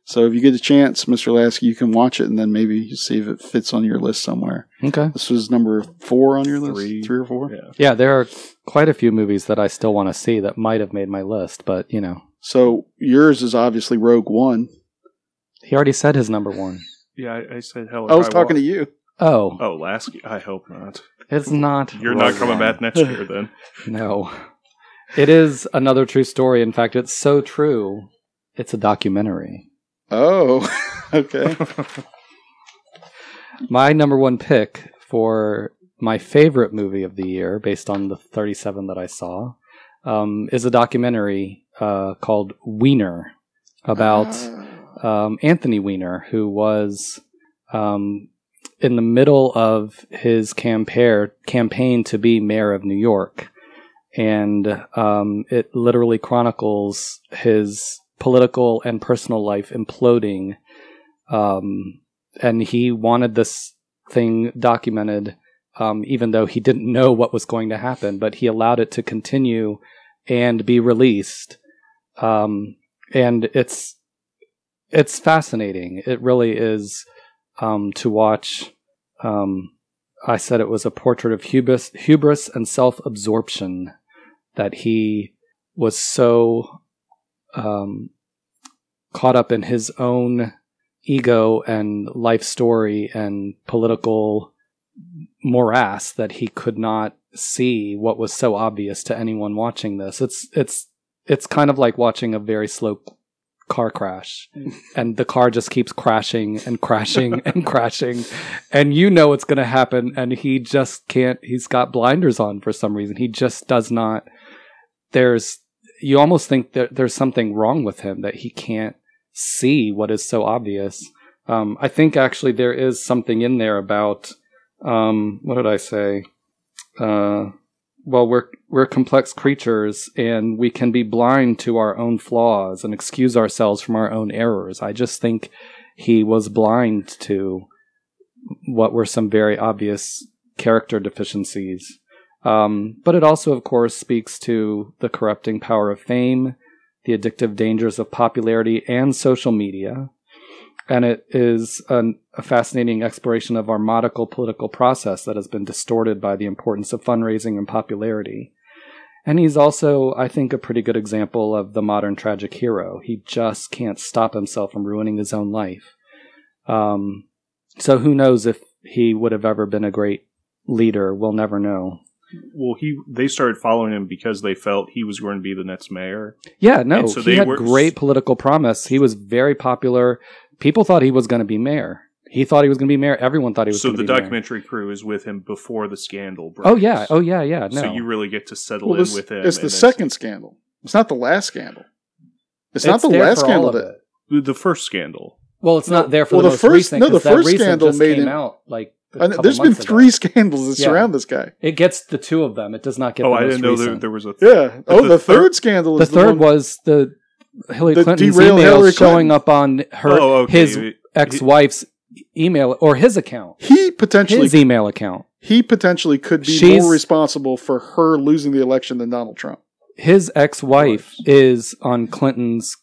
So if you get a chance, Mr. Lasky, you can watch it and then maybe see if it fits on your list somewhere. Okay. This was number four on your list? Three. Three or four? Yeah. Yeah, there are quite a few movies that I still want to see that might have made my list, but you know, So yours is obviously Rogue One. he already said his number one. Yeah, I, I said hell. I was talking to you. Oh, Oh, Lasky. I hope not. it's not. You're not coming One. back next year then. No. It is another true story. In fact, it's so true, it's a documentary. Oh, okay. My number one pick for my favorite movie of the year, based on the 37 that I saw, um, is a documentary uh, called Weiner about Ah. um, Anthony Weiner, who was um, in the middle of his campaign campaign to be mayor of New York, and um, it literally chronicles his political and personal life imploding. Um, and he wanted this thing documented, um, even though he didn't know what was going to happen, but he allowed it to continue and be released. Um, and it's it's fascinating. It really is um, to watch. Um, I said it was a portrait of hubris, hubris and self-absorption. That he was so um, caught up in his own ego and life story and political morass that he could not see what was so obvious to anyone watching this. It's it's it's kind of like watching a very slow car crash. And the car just keeps crashing and crashing and crashing. And you know it's going to happen and he just can't he's got blinders on for some reason. He just does not there's you almost think that there's something wrong with him that he can't see what is so obvious. Um, i think actually there is something in there about um, what did i say? Uh, well we're we're complex creatures and we can be blind to our own flaws and excuse ourselves from our own errors. I just think he was blind to what were some very obvious character deficiencies um, but it also of course speaks to the corrupting power of fame the addictive dangers of popularity and social media and it is an, a fascinating exploration of our modical political process that has been distorted by the importance of fundraising and popularity. And he's also, I think, a pretty good example of the modern tragic hero. He just can't stop himself from ruining his own life. Um, so who knows if he would have ever been a great leader? We'll never know. Well, he they started following him because they felt he was going to be the next mayor. Yeah, no, And so he they had were- great political promise. He was very popular. People thought he was going to be mayor. He thought he was going to be mayor. Everyone thought he was So going the to be mayor. documentary crew is with him before the scandal oh, breaks. Oh yeah, oh yeah, yeah. No, So you really get to settle Well, in this, with him. it's the then- second scandal. It's not the last scandal. It's, not the last scandal that. the- the first scandal. Well, it's not there for well, the, the most first- recent. no, the first recent scandal just made came him- out like. A I know, couple there's been months ago. three scandals that Yeah. surround this guy. It gets the two of them. It does not get. Oh, the I most didn't know there, there was a. Yeah. Oh, the the, third- third scandal The is third one, was the Hillary The Clinton's derailed emails Hillary showing Clinton. up on her oh, okay. his ex-wife's email or his account, he potentially his email account. he potentially could be She's- more responsible for her losing the election than Donald Trump. His ex-wife is on Clinton's.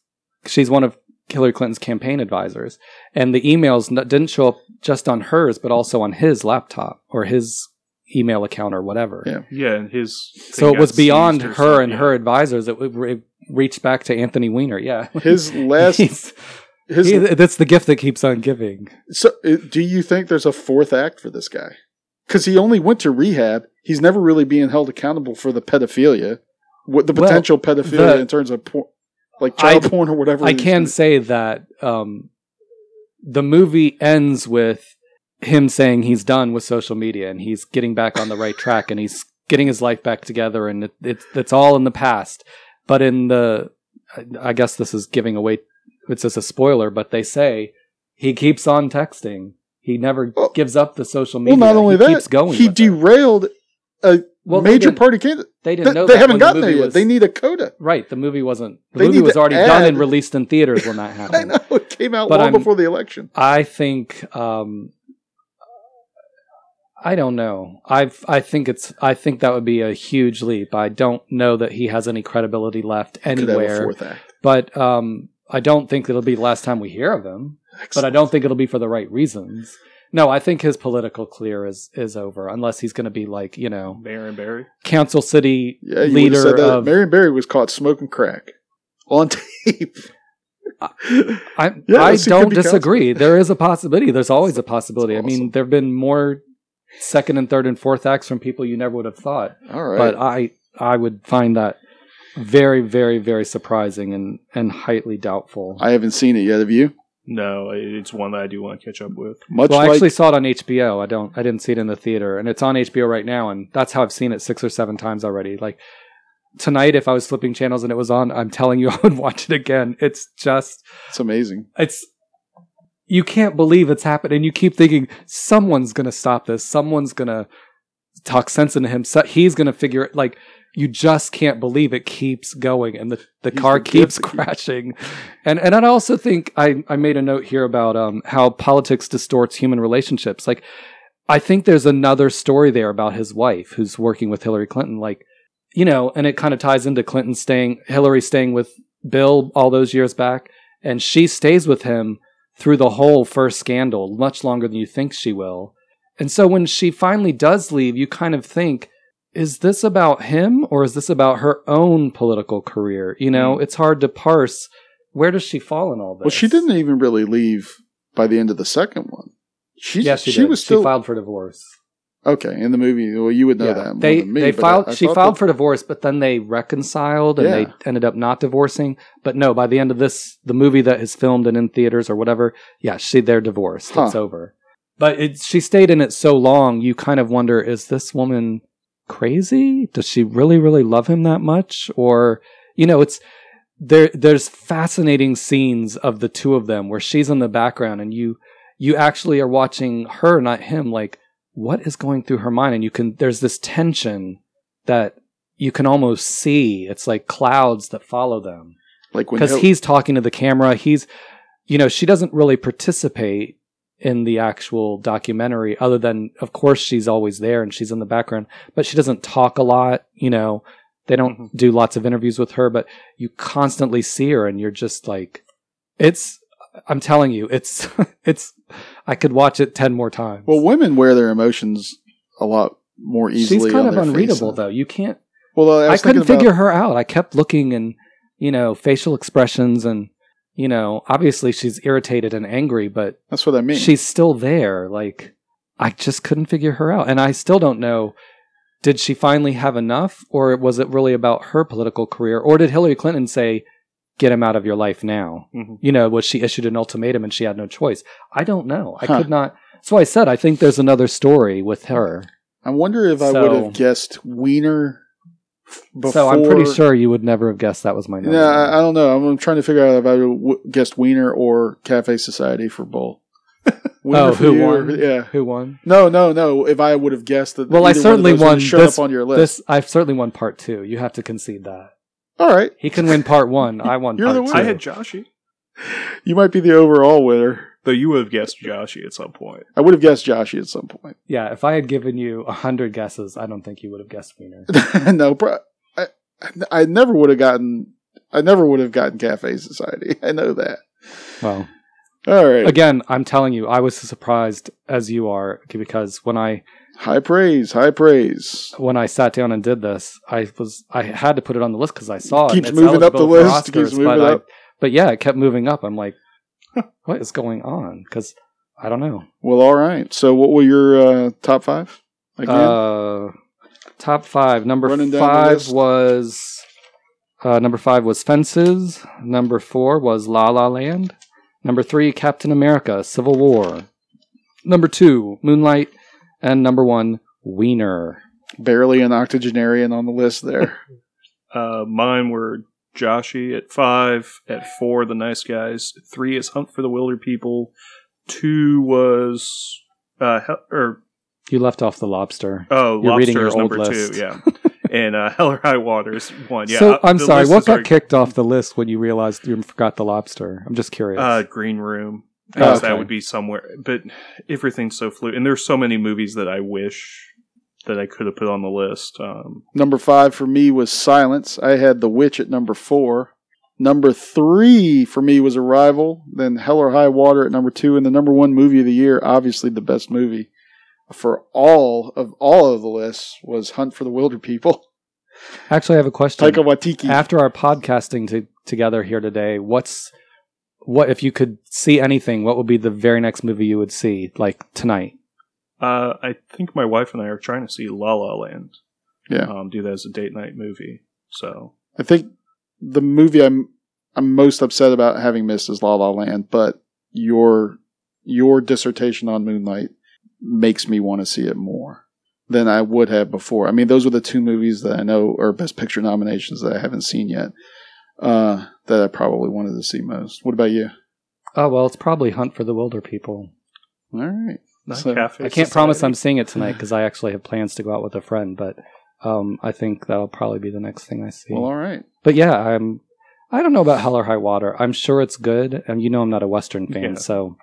She's one of Hillary Clinton's campaign advisors, and the emails n- didn't show up just on hers, but also on his laptop or his email account or whatever. Yeah. Yeah, and his. So it was beyond her something, and yeah. her advisors. It, w- it reached back to Anthony Weiner. Yeah, His last his he- that's the gift that keeps on giving. so uh, do you think there's a fourth act for this guy? Cuz he only went to rehab. He's never really being held accountable for the pedophilia. What the Well, potential pedophilia the- in terms of por- like child I- porn or whatever. I can say that um, the movie ends with him saying he's done with social media and he's getting back on the right track and he's getting his life back together and it, it's it's all in the past. But in the, I- guess this is giving away. It's just a spoiler, but they say he keeps on texting. He never Well- gives up the social media. Well, not only he that, keeps going. he with it. derailed a Well, major party candidate. They They, didn't know they haven't when the gotten there yet. was- They need a coda. Right, the movie wasn't. The They movie was already add- done and released in theaters when that happened. I know it came out But long I'm- before the election. I think um, I don't know. I I think it's I think that would be a huge leap. I don't know that he has any credibility left Could have a anywhere. fourth act. But um, I don't think it'll be the last time we hear of him. But I don't think it'll be for the right reasons. No, I think his political career is is over unless he's going to be like you know Baron Barry. Council City Yeah, you leader said that. of. Marion Barry was caught smoking crack on tape. I, Yeah, I don't could be disagree. There is a possibility. There's always a possibility. I mean, there have been more second and third and fourth acts from people you never would have thought. All right. But I I would find that very, very, very surprising and, and highly doubtful. I haven't seen it yet. Have you? No, it's one that I do want to catch up with. Much well, I like actually saw it on HBO. I don't. I didn't see it in the theater, and it's on HBO right now. And that's how I've seen it six or seven times already. Like tonight, if I was flipping channels and it was on, I'm telling you, I would watch it again. It's just, it's amazing. it's. You can't believe it's happened, and you keep thinking someone's gonna stop this. Someone's gonna talk sense into him. So he's gonna figure it. Like you just can't believe it keeps going, and the the He's car keeps keeps- crashing. And and I also think I I made a note here about um how politics distorts human relationships. Like I think there's another story there about his wife who's working with Hillary Clinton. Like you know, and it kind of ties into Clinton staying, Hillary staying with Bill all those years back, and she stays with him through the whole first scandal, much longer than you think she will. And so when she finally does leave, you kind of think, is this about him or is this about her own political career? You know, mm-hmm. it's hard to parse. Where does she fall in all this? Well, she didn't even really leave by the end of the second one. She, Yes, she, she did. was still She filed for divorce. okay in the movie. Well, you would know that more they than me. they filed. I- I she filed that- for divorce, but then they reconciled and Yeah. they ended up not divorcing. But no, by the end of this, the movie that is filmed and in theaters or whatever, yeah, she they're divorced. Huh. It's over. But it, she stayed in it so long, you kind of wonder: is this woman crazy? Does she really, really love him that much? Or you know, it's there. There's fascinating scenes of the two of them where she's in the background and you you actually are watching her, not him. Like what is going through her mind and you can there's this tension that you can almost see it's like clouds that follow them like because he's talking to the camera he's you know she doesn't really participate in the actual documentary other than of course she's always there and she's in the background but she doesn't talk a lot you know they don't mm-hmm. do lots of interviews with her but you constantly see her and you're just like it's i'm telling you it's it's i could watch it 10 more times well, women wear their emotions a lot more easily. she's kind of unreadable though you can't Well, I, I, couldn't thinking figure her out. I kept looking and, you know, facial expressions and, you know, obviously she's irritated and angry, but That's what I mean. she's still there. Like, I just couldn't figure her out. And I still don't know did she finally have enough or was it really about her political career? Or did Hillary Clinton say, get him out of your life now? Mhm. You know, was she issued an ultimatum and she had no choice? I don't know. I Huh. could not. So I said, I think there's another story with her. I wonder if I would have guessed Weiner. Before, So I'm pretty sure you would never have guessed that was my number. Yeah, I, I don't know. I'm trying to figure out if I would w- guessed Weiner or Cafe Society for Bull. Oh, who you won? or- yeah. Who won? No, no, no. If I would have guessed that. Well, I either one of certainly those won Showed this- up on your list. This I've certainly won part two. You have to concede that All right, he can win part one. I won. You're part the two. winner. I had Joshy, you might be the overall winner. Though you would have guessed Joshy at some point. I would have guessed Joshy at some point. Yeah, if I had given you a hundred guesses, I don't think you would have guessed Weiner. no, bro. I, I never would have gotten. I never would have gotten Cafe Society. I know that. Well, All right. again, I'm telling you, I was as surprised as you are because when I High praise. High praise. when I sat down and did this, I was I had to put it on the list because I saw it. Keeps it's moving up the eligible for list, keeps moving but I- up. but yeah, it kept moving up. I'm like, what is going on? Because I don't know. Well, all right. So, what were your uh, top five? Again, Uh, top five. Number Running five was uh, number five was Fences. Number four was La La Land. Number three, Captain America: Civil War. Number two, Moonlight, and number one, Weiner. barely an octogenarian on the list there. Uh, mine were Joshy at five. At four, The Nice Guys. Three is Hunt for the Wilderpeople. Two was uh, Hel- or You left off the lobster. oh, You're reading your old number list. two. Yeah, and uh, Hell or High Waters one. Yeah, so uh, I'm sorry. What got very- kicked off the list when you realized you forgot the lobster? I'm just curious. Uh, Green Room. I Oh, guess okay. that would be somewhere, but everything's so fluid, and there's so many movies that I wish that I could have put on the list. Um, number five for me was Silence. I had The Witch at number four. Number three for me was Arrival. Then Hell or High Water at number two, and the number one movie of the year, obviously the best movie for all of all of the lists was Hunt for the Wilderpeople. Actually, I have a question. Taika Waititi. after our podcasting to, together here today, what's what if you could see anything? What would be the very next movie you would see, like tonight? Uh, I think my wife and I are trying to see La La Land. Yeah. um, do that as a date night movie. So I think the movie I'm I'm most upset about having missed is La La Land, but your your dissertation on Moonlight makes me want to see it more than I would have before. I mean, those were the two movies that I know are Best Picture nominations that I haven't seen yet. Uh, that I probably wanted to see most. What about you? Oh well, it's probably Hunt for the Wilderpeople. All right. Not So, Cafe I can't promise I'm seeing it tonight because I actually have plans to go out with a friend, but um, I think that'll probably be the next thing I see. Well, all right. But yeah, I'm. I don't know about Hell or High Water. I'm sure it's good, and you know I'm not a Western fan, Yeah. so.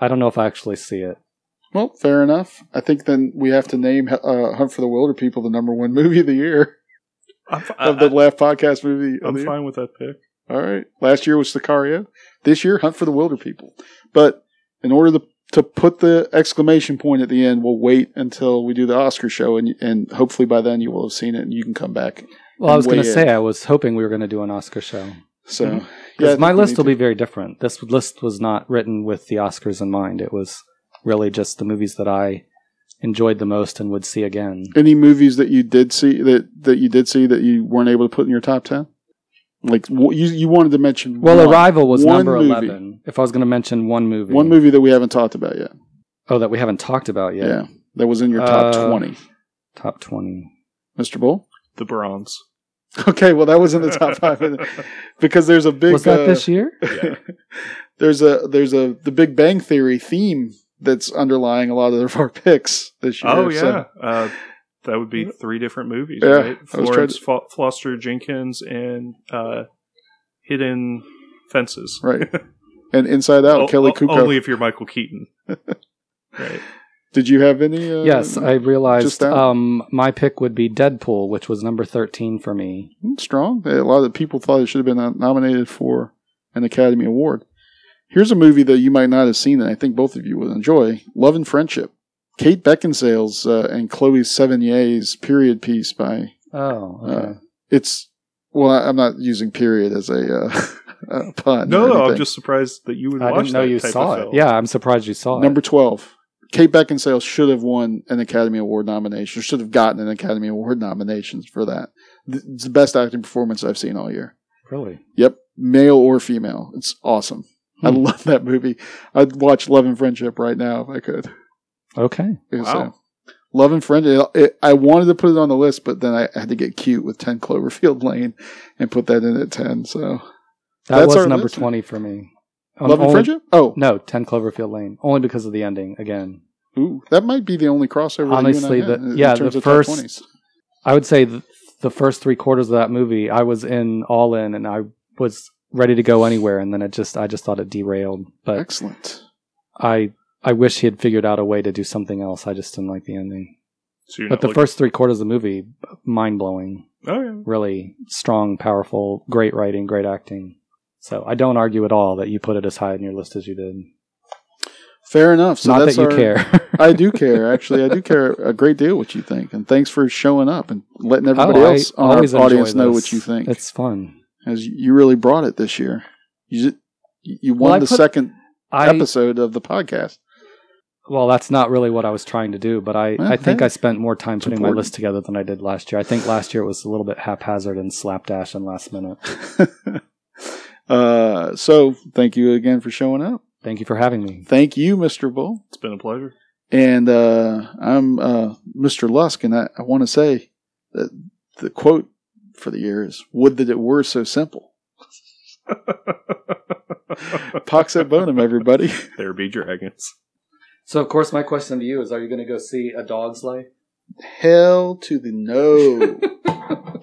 I don't know if I actually see it. Well, fair enough. I think then we have to name uh, Hunt for the Wilderpeople the number one movie of the year I'm, of the I, last podcast movie. I'm the year. fine with that pick. All right. Last year was Sicario. This year, Hunt for the Wilderpeople. But in order to to put the exclamation point at the end, we'll wait until we do the Oscar show, and and hopefully by then you will have seen it, and you can come back. Well, I was going to say I was hoping we were going to do an Oscar show So, Mhm. yeah, my list will to- be very different. This list was not written with the Oscars in mind. It was really just the movies that I enjoyed the most and would see again. Any movies that you did see that that you did see that you weren't able to put in your top ten? Like you you wanted to mention. Well, one, Arrival was one number movie. eleven. If I was going to mention one movie, One movie that we haven't talked about yet. oh, that we haven't talked about yet. Yeah, that was in your top Uh, twenty, Top twenty. Mr. Bull. The Bronze. Okay, well that was in the top five because there's a big. was that uh, this year? Yeah. there's a there's a the Big Bang Theory theme that's underlying a lot of our picks this year. Oh so- yeah, uh, that would be three different movies, Yeah, right? I was Florence Foster Jenkins and uh, Hidden Fences. right. And Inside Out, O- Kelly o- Kuko. Only if you're Michael Keaton. right. Did you have any? Uh, yes, I realized. Um, my pick would be Deadpool, which was number thirteen for me. strong. A lot of people thought it should have been nominated for an Academy Award. Here's a movie that you might not have seen that I think both of you would enjoy: Love and Friendship. Kate Beckinsale's uh, and Chloe Sevigny's period piece by Oh, okay. Uh, it's well, I- I'm not using period as a, uh, a pun. No, no, I'm just surprised that you would I watch didn't know that you saw it. film. Yeah, I'm surprised you saw it. number twelve. Kate Beckinsale should have won an Academy Award nomination. Should have gotten an Academy Award nomination for that. It's the best acting performance I've seen all year. Really? Yep, male or female. It's awesome. I Hmm. love that movie. I'd watch Love and Friendship right now if I could. Okay. It's, Wow. uh, Love and Friendship. It, it, I wanted to put it on the list, but then I had to get cute with Ten Cloverfield Lane and put that in at ten. So That That's was our number list. twenty for me. Um, Love and only- Friendship. Oh, No, Ten Cloverfield Lane. Only because of the ending. Again, Ooh, that might be the only crossover. Honestly, that you and I the- had in yeah, terms the of first- I would say the, the first three quarters of that movie, I was in all in, and I was ready to go anywhere, and then it just, I just thought it derailed. But Excellent. I, I wish he had figured out a way to do something else. I just didn't like the ending. So But the looking- first three quarters of the movie, mind blowing. Oh yeah. Really strong, powerful, great writing, great acting. So I don't argue at all that you put it as high in your list as you did. Fair enough. So Not that's that you our- care. I do care. Actually, I do care a great deal what you think, and thanks for showing up and letting oh, everybody Oh, else on our enjoy audience know what you think. It's fun. As you really brought it this year. You ju- you won Well, the put- second I episode of the podcast. Well, that's not really what I was trying to do, but I, Well, I think hey, I spent more time putting my list together than I did last year. I think last year it was a little bit haphazard and slapdash and last minute. uh, so thank you again for showing up. Thank you for having me. Thank you, Mr. Bull. It's been a pleasure. And uh, I'm uh, Mr. Lusk, and I, I want to say that the quote for the year is "Would that it were so simple." Pax et bonum, everybody. there be dragons. So, of course, my question to you is: Are you going to go see A Dog's Life? Hell to the no.